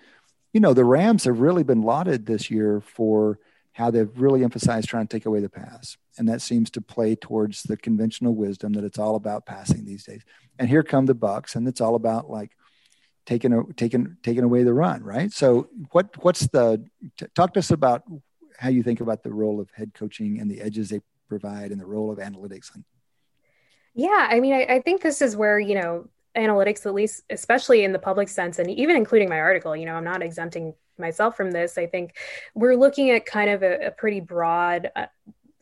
you know, the Rams have really been lauded this year for how they've really emphasized trying to take away the pass. And that seems to play towards the conventional wisdom that it's all about passing these days. And here come the Bucs, and it's all about like taking a, taking taking away the run, right? So what what's the t- talk to us about how you think about the role of head coaching and the edges they provide and the role of analytics yeah, I mean, I, I, think this is where, you know, analytics, at least, especially in the public sense, and even including my article, you know, I'm not exempting myself from this. I think we're looking at kind of a, a pretty broad uh,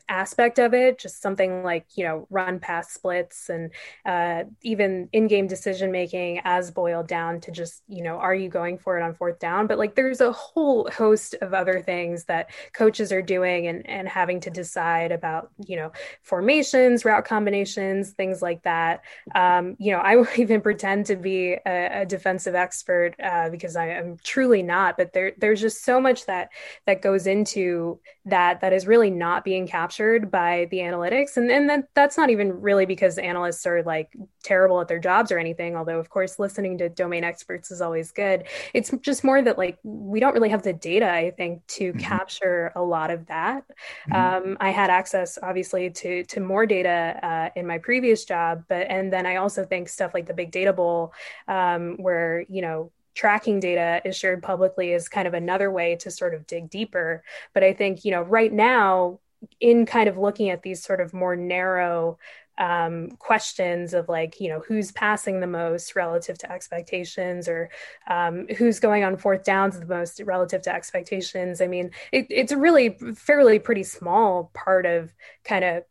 aspect of it, just something like, you know, run pass splits and uh, even in game decision making as boiled down to just, you know, are you going for it on fourth down? But like there's a whole host of other things that coaches are doing and, and having to decide about, you know, formations, route combinations, things like that. Um, you know, I won't even pretend to be a, a defensive expert uh, because I am truly not, but there, there's just so much that, that goes into that, that is really not being captured captured by the analytics and and that, that's not even really because analysts are like terrible at their jobs or anything although of course listening to domain experts is always good it's just more that like we don't really have the data i think to mm-hmm. capture a lot of that mm-hmm. um, i had access obviously to to more data uh, in my previous job but and then i also think stuff like the big data bowl um, where you know tracking data is shared publicly is kind of another way to sort of dig deeper but i think you know right now in kind of looking at these sort of more narrow um, questions of like, you know, who's passing the most relative to expectations or um, who's going on fourth downs the most relative to expectations. I mean, it, it's a really fairly pretty small part of kind of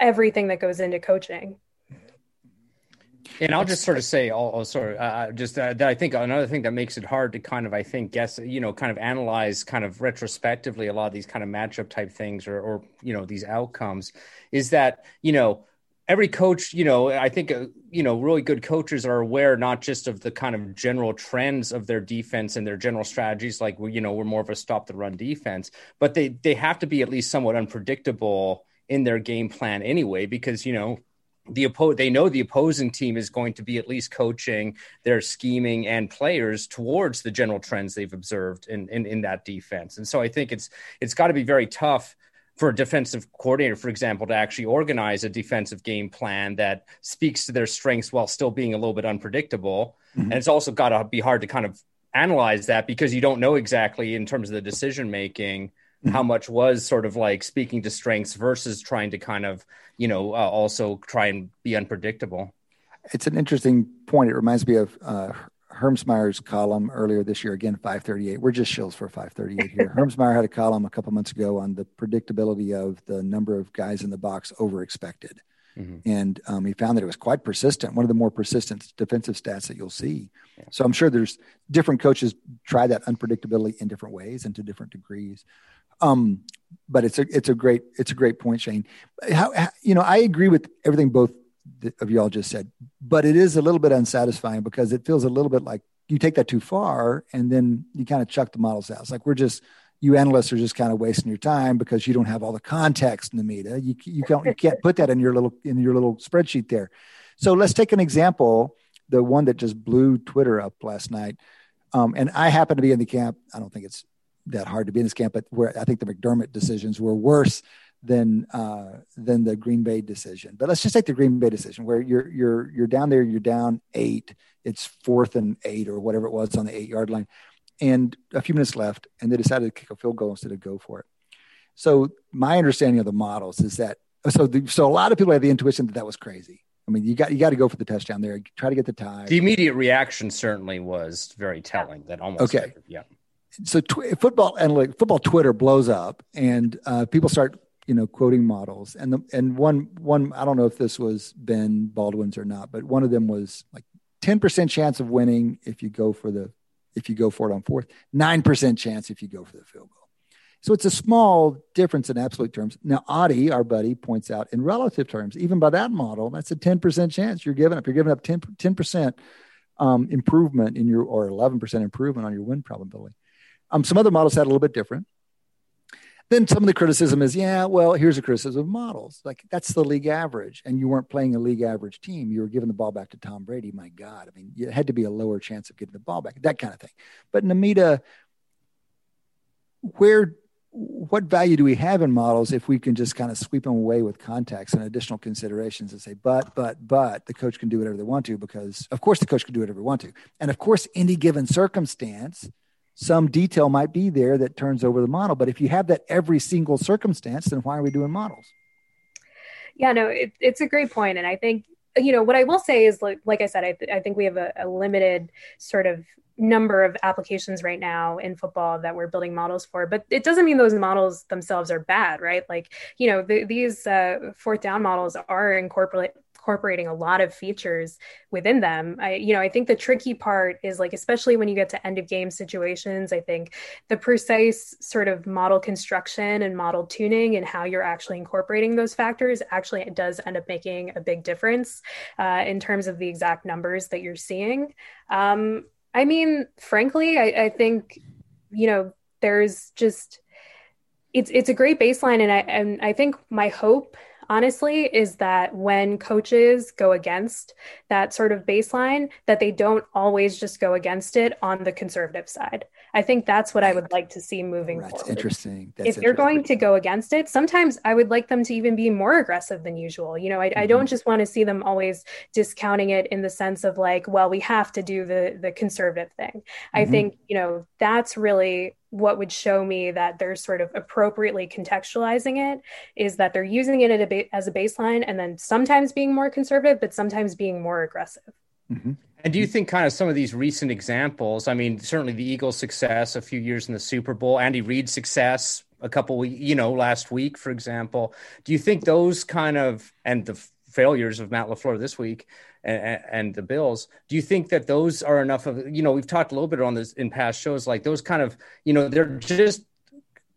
everything that goes into coaching. And I'll just sort of say, also, uh, uh, just uh, that I think another thing that makes it hard to kind of, I think, guess, you know, kind of analyze kind of retrospectively a lot of these kind of matchup type things or, or you know, these outcomes is that, you know, every coach, you know, I think, uh, you know, really good coaches are aware not just of the kind of general trends of their defense and their general strategies, like, you know, we're more of a stop the run defense, but they, they have to be at least somewhat unpredictable in their game plan anyway, because, you know, the oppo- they know the opposing team is going to be at least coaching their scheming and players towards the general trends they've observed in, in, in that defense. And so I think it's it's got to be very tough for a defensive coordinator, for example, to actually organize a defensive game plan that speaks to their strengths while still being a little bit unpredictable. Mm-hmm. And it's also got to be hard to kind of analyze that because you don't know exactly in terms of the decision making. How much was sort of like speaking to strengths versus trying to kind of you know uh, also try and be unpredictable it's an interesting point it reminds me of uh, Hermsmeyer's column earlier this year, again, 538. We're just shills for 538 here. Hermsmeyer had a column a couple months ago on the predictability of the number of guys in the box over expected. Mm-hmm. And um, he found that it was quite persistent, one of the more persistent defensive stats that you'll see. Yeah. So I'm sure there's different coaches try that unpredictability in different ways and to different degrees. Um, but it's a it's a great it's a great point, Shane. How, how you know I agree with everything both of y'all just said, but it is a little bit unsatisfying because it feels a little bit like you take that too far and then you kind of chuck the models out. It's like we're just you analysts are just kind of wasting your time because you don't have all the context in the. You you can't you can't put that in your little in your little spreadsheet there. So let's take an example, the one that just blew Twitter up last night. Um, and I happen to be in the camp. I don't think it's that hard to be in this camp, but where I think the McDermott decisions were worse than uh, than the Green Bay decision. But let's just take the Green Bay decision where you're you're you're down there, you're down eight, it's fourth and eight or whatever it was on the eight yard line, and a few minutes left, and they decided to kick a field goal instead of go for it. So my understanding of the models is that so the, so a lot of people have the intuition that that was crazy. I mean, you got you got to go for the touchdown there. Try to get the tie. The immediate reaction certainly was very telling. That almost okay. yeah so tw- football like football Twitter blows up, and uh, people start you know quoting models. And the and one one I don't know if this was Ben Baldwin's or not, but one of them was like ten percent chance of winning if you go for the if you go for it on fourth, nine percent chance if you go for the field goal. So it's a small difference in absolute terms. Now, Adi, our buddy, points out in relative terms, even by that model, that's a 10% chance you're giving up. You're giving up 10, 10% um, improvement in your, or 11% improvement on your win probability. Um, some other models had a little bit different. Then some of the criticism is, yeah, well, here's a criticism of models. Like that's the league average, and you weren't playing a league average team. You were giving the ball back to Tom Brady. My God, I mean, it had to be a lower chance of getting the ball back, that kind of thing. But Namita, where, what value do we have in models if we can just kind of sweep them away with context and additional considerations and say, but, but, but the coach can do whatever they want to because, of course, the coach can do whatever they want to, and of course, any given circumstance some detail might be there that turns over the model. But if you have that every single circumstance, then why are we doing models? Yeah, no, it, it's a great And I think, you know, what I will say is like, like I said, I, th- I think we have a, a limited sort of number of applications right now in football that we're building models for but it doesn't mean those models themselves are bad right like you know the, these uh, fourth down models are incorporate incorporating a lot of features within them. I, you know, I think the tricky part is like, especially when you get to end of game situations, I think the precise sort of model construction and model tuning and how you're actually incorporating those factors actually does end up making a big difference uh, in terms of the exact numbers that you're seeing. Um, I mean, frankly, I, I think, you know, there's just, it's it's a great baseline and I and I think my hope honestly is that when coaches go against that sort of baseline that they don't always just go against it on the conservative side i think that's what i would like to see moving forward. That's forward interesting. That's if they're going to go against it sometimes i would like them to even be more aggressive than usual you know i, I Mm-hmm. don't just want to see them always discounting it in the sense of like well we have to do the the conservative thing i Mhm. think you know that's really what would show me that they're sort of appropriately contextualizing it is that they're using it at a ba- as a baseline and then sometimes being more conservative but sometimes being more aggressive Mhm. And do you think kind of some of these recent examples? I mean, certainly the Eagles' success a few years in the Super Bowl, Andy Reid's success a couple, you know, last week, for example. Do you think those kind of and the failures of Matt LaFleur this week and, and the Bills? Do you think that those are enough of? You know, we've talked a little bit on this in past shows, like those kind of, you know, they're just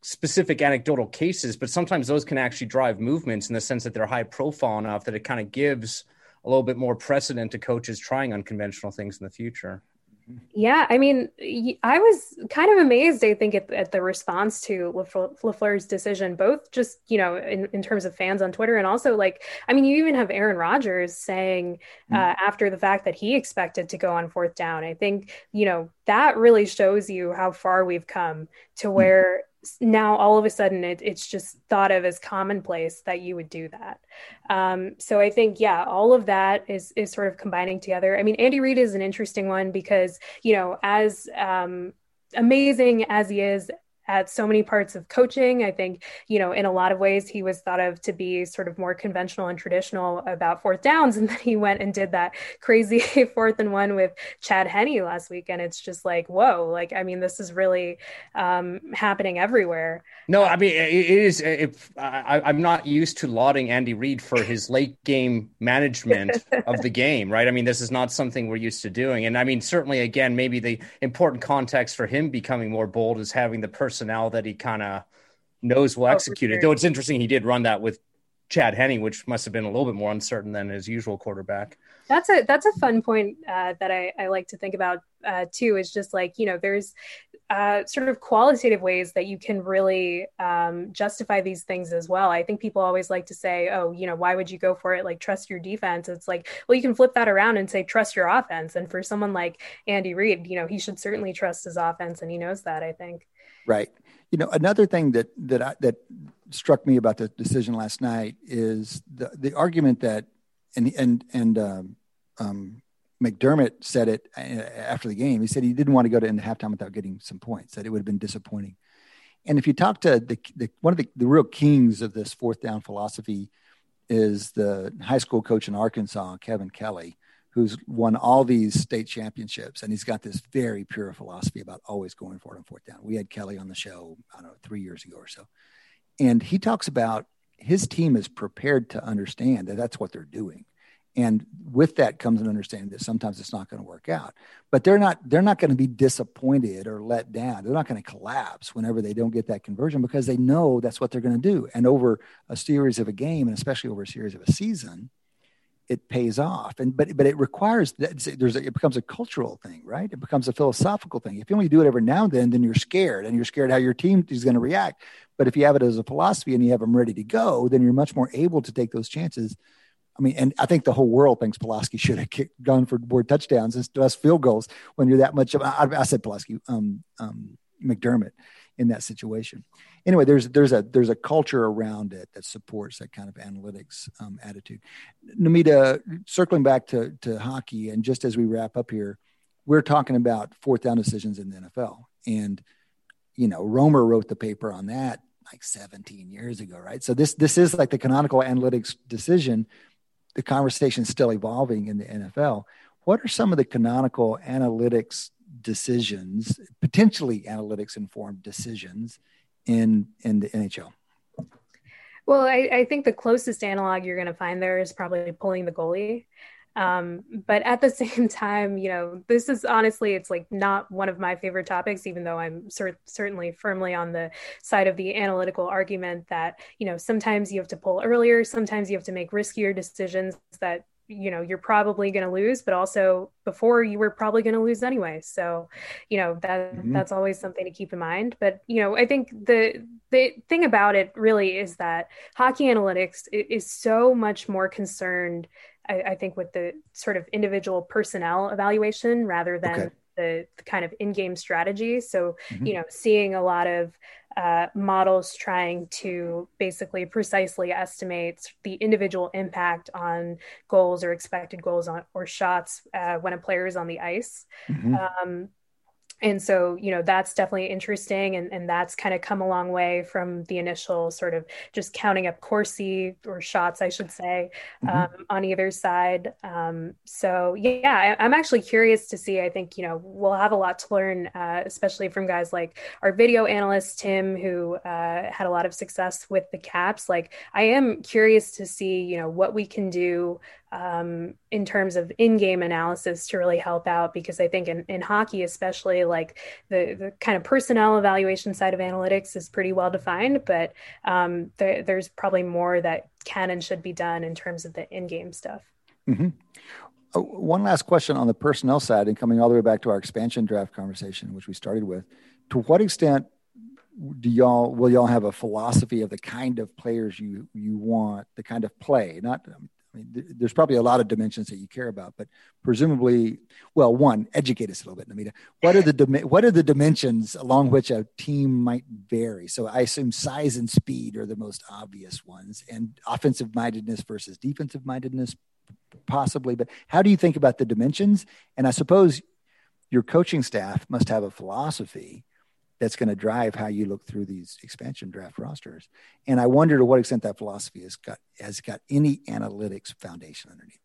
specific anecdotal cases, but sometimes those can actually drive movements in the sense that they're high profile enough that it kind of gives a little bit more precedent to coaches trying unconventional things in the future. Yeah, I mean, I was kind of amazed. I think at, at the response to LaFleur- LaFleur's decision, both just you know in, in terms of fans on Twitter, and also like, I mean, you even have Aaron Rodgers saying uh, after the fact that he expected to go on fourth down. I think you know that really shows you how far we've come to where s- now all of a sudden it, it's just thought of as commonplace that you would do that. Um, so I think yeah, all of that is is sort of combining together. I mean, Andy Reid is an interesting one because you know as um, amazing as he is at so many parts of coaching. I think, you know, in a lot of ways, he was thought of to be sort of more conventional and traditional about fourth downs. And then he went and did that crazy fourth and one with Chad Henne last week. And it's just like, whoa, like, I mean, this is really um, happening everywhere. No, I mean it is. If I, I'm not used to lauding Andy Reid for his late game management of the game, right? I mean, this is not something we're used to doing, and I mean, certainly, again, maybe the important context for him becoming more bold is having the personnel that he kind of knows will Oh, execute it. Though it's interesting, he did run that with Chad Henne, which must have been a little bit more uncertain than his usual quarterback. That's a that's a fun point uh, that I, I like to think about uh, too. Is just like you know, there's uh, sort of qualitative ways that you can really um, justify these things as well. I think people always like to say, "Oh, you know, why would you go for it? Like, trust your defense." It's like, well, you can flip that around and say, "Trust your offense." And for someone like Andy Reid, you know, he should certainly trust his offense, and he knows that. I think. Right. You know, another thing that that I, that struck me about the decision last night is the the argument that and and and um, um, McDermott said it uh, after the game. He said he didn't want to go to into halftime without getting some points. That it would have been disappointing. And if you talk to the, the one of the, the real kings of this fourth down philosophy is the high school coach in Arkansas, Kevin Kelley, who's won all these state championships. And he's got this very pure philosophy about always going for it on fourth down. We had Kelley on the show, I don't know, three years ago or so. And he talks about his team is prepared to understand that that's what they're doing. And with that comes an understanding that sometimes it's not going to work out. But they're not they're not going to be disappointed or let down. They're not going to collapse whenever they don't get that conversion because they know that's what they're going to do. And over a series of a game, and especially over a series of a season, it pays off. And but but it requires that there's it becomes a cultural thing, right? It becomes a philosophical thing. If you only do it every now and then, then you're scared, and you're scared how your team is going to react. But if you have it as a philosophy and you have them ready to go, then you're much more able to take those chances. I mean, and I think the whole world thinks Pulaski should have kicked, gone for more touchdowns and less field goals when you're that much. Of, I, I said Pulaski, um, um, McDermott, in that situation. Anyway, there's there's a there's a culture around it that supports that kind of analytics um, attitude. Namita, circling back to to hockey, and just as we wrap up here, we're talking about fourth down decisions in the NFL, and you know, Romer wrote the paper on that like 17 years ago, right? So this this is like the canonical analytics decision. The conversation is still evolving in the NFL. What are some of the canonical analytics decisions, potentially analytics informed decisions in in the NHL? Well, I, I think the closest analog you're going to find there is probably pulling the goalie. Um, but at the same time, you know, this is honestly, it's like not one of my favorite topics, even though I'm cer- certainly firmly on the side of the analytical argument that, you know, sometimes you have to pull earlier, sometimes you have to make riskier decisions that you know you're probably going to lose but also before you were probably going to lose anyway so you know that mm-hmm. that's always something to keep in mind but you know i think the the thing about it really is that hockey analytics is so much more concerned I, I think with the sort of individual personnel evaluation rather than okay. The, the, kind of in-game strategy. So, mm-hmm. you know, seeing a lot of uh, models trying to basically precisely estimate the individual impact on goals or expected goals on, or shots uh, when a player is on the ice. Mm-hmm. Um, and so you know that's definitely interesting and, and that's kind of come a long way from the initial sort of just counting up Corsi or shots i should say mm-hmm. um, on either side um, so yeah I, am actually curious to see i think you know we'll have a lot to learn uh, especially from guys like our video analyst tim who uh, had a lot of success with the caps like i am curious to see you know what we can do um, in terms of in-game analysis to really help out because I think in, in hockey, especially like the, the kind of personnel evaluation side of analytics is pretty well defined, but um, there, there's probably more that can and should be done in terms of the in-game stuff. Mm-hmm. Oh, one last question on the personnel side and coming all the way back to our expansion draft conversation, which we started with, to what extent do y'all will y'all have a philosophy of the kind of players you you want the kind of play not I mean, th- there's probably a lot of dimensions that you care about, but presumably, well, one, educate us a little bit, Namita. What are the dim- what are the dimensions along which a team might vary? So I assume size and speed are the most obvious ones, and offensive mindedness versus defensive mindedness, possibly. But how do you think about the dimensions? And I suppose your coaching staff must have a philosophy that's going to drive how you look through these expansion draft rosters. And I wonder to what extent that philosophy has got has got any analytics foundation underneath.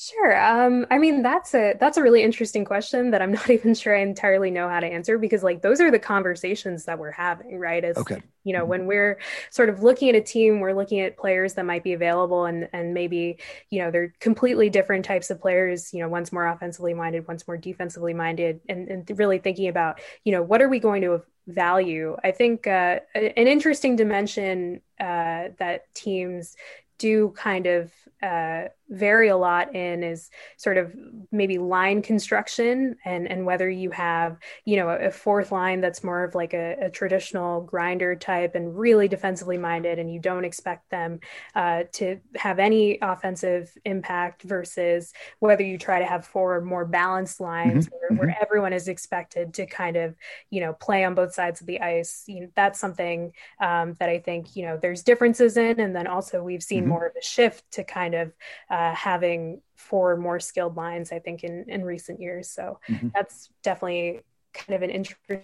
Sure. Um, I mean, that's a that's a really interesting question that I'm not even sure I entirely know how to answer because like those are the conversations that we're having, right? As okay. you know, mm-hmm. when we're sort of looking at a team, we're looking at players that might be available and and maybe, you know, they're completely different types of players, you know, one's more offensively minded, one's more defensively minded, and, and really thinking about, you know, what are we going to value? I think uh, an interesting dimension uh, that teams do kind of uh, vary a lot in is sort of maybe line construction and and whether you have you know a, fourth line that's more of like a, a, traditional grinder type and really defensively minded and you don't expect them uh, to have any offensive impact versus whether you try to have four more balanced lines mm-hmm. where, where, mm-hmm. everyone is expected to kind of you know play on both sides of the ice you know, that's something um, that I think you know there's differences in and then also we've seen mm-hmm. more of a shift to kind of uh, uh, having four more skilled lines, I think, in, in recent years. So mm-hmm. that's definitely kind of an interesting.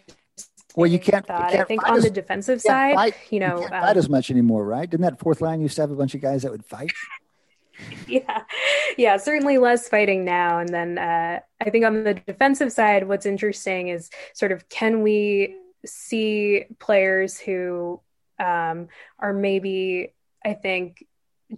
Well, you can't. You can't I think on as, the defensive side, fight, you know, you fight um, as much anymore, right? Didn't that fourth line used to have a bunch of guys that would fight? yeah, yeah, certainly less fighting now. And then uh, I think on the defensive side, what's interesting is sort of can we see players who um, are maybe, I think,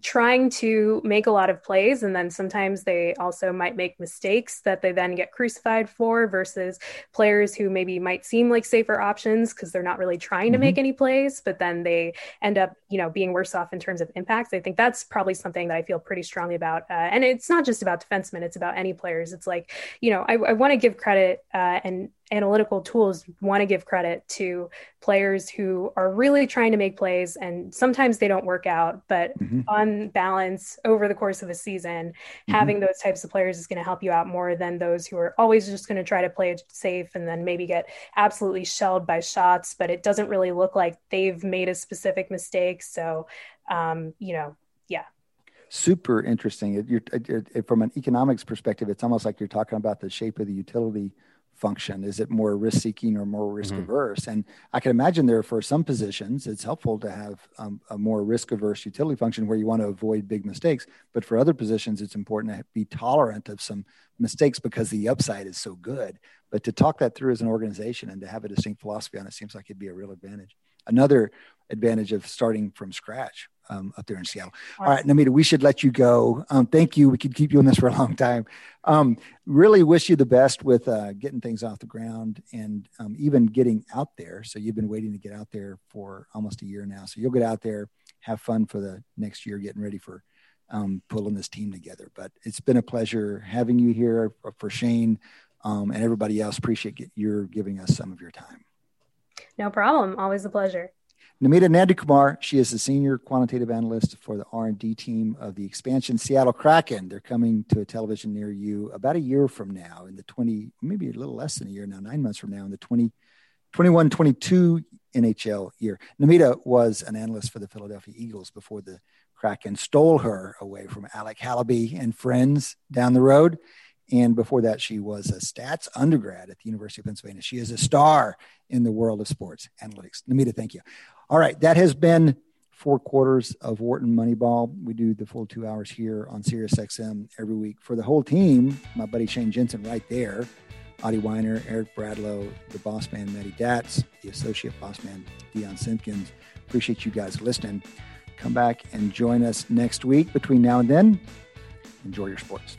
trying to make a lot of plays and then sometimes they also might make mistakes that they then get crucified for versus players who maybe might seem like safer options because they're not really trying to mm-hmm. make any plays but then they end up you know being worse off in terms of impacts i think that's probably something that i feel pretty strongly about uh, and it's not just about defensemen it's about any players it's like you know i, I want to give credit uh, and analytical tools want to give credit to players who are really trying to make plays and sometimes they don't work out but mm-hmm. on balance over the course of a season mm-hmm. having those types of players is going to help you out more than those who are always just going to try to play it safe and then maybe get absolutely shelled by shots but it doesn't really look like they've made a specific mistake so um, you know yeah super interesting it, it, it, from an economics perspective it's almost like you're talking about the shape of the utility function? Is it more risk seeking or more risk averse? And I can imagine there for some positions, it's helpful to have um, a more risk averse utility function where you want to avoid big mistakes. But for other positions, it's important to be tolerant of some mistakes because the upside is so good. But to talk that through as an organization and to have a distinct philosophy on it seems like it'd be a real advantage. Another advantage of starting from scratch um, up there in Seattle. All right, Namita, we should let you go. Um, thank you. We could keep you in this for a long time. Um, really wish you the best with uh, getting things off the ground and um, even getting out there. So you've been waiting to get out there for almost a year now. So you'll get out there, have fun for the next year, getting ready for um, pulling this team together. But it's been a pleasure having you here for Shane um, and everybody else. Appreciate your giving us some of your time. No problem. Always a pleasure. Namita Nandakumar, she is the senior quantitative analyst for the R&D team of the expansion Seattle Kraken. They're coming to a television near you about a year from now in the 20, maybe a little less than a year now, nine months from now in the 20, 21, 22 NHL year. Namita was an analyst for the Philadelphia Eagles before the Kraken stole her away from Alec Halaby and friends down the road. And before that, she was a stats undergrad at the University of Pennsylvania. She is a star in the world of sports analytics. Namita, thank you. All right, that has been four quarters of Wharton Moneyball. We do the full two hours here on SiriusXM every week. For the whole team, my buddy Shane Jensen right there, Adi Wyner, Eric Bradlow, the boss man, Matty Datz, the associate boss man, Dion Simpkins. Appreciate you guys listening. Come back and join us next week. Between now and then, enjoy your sports.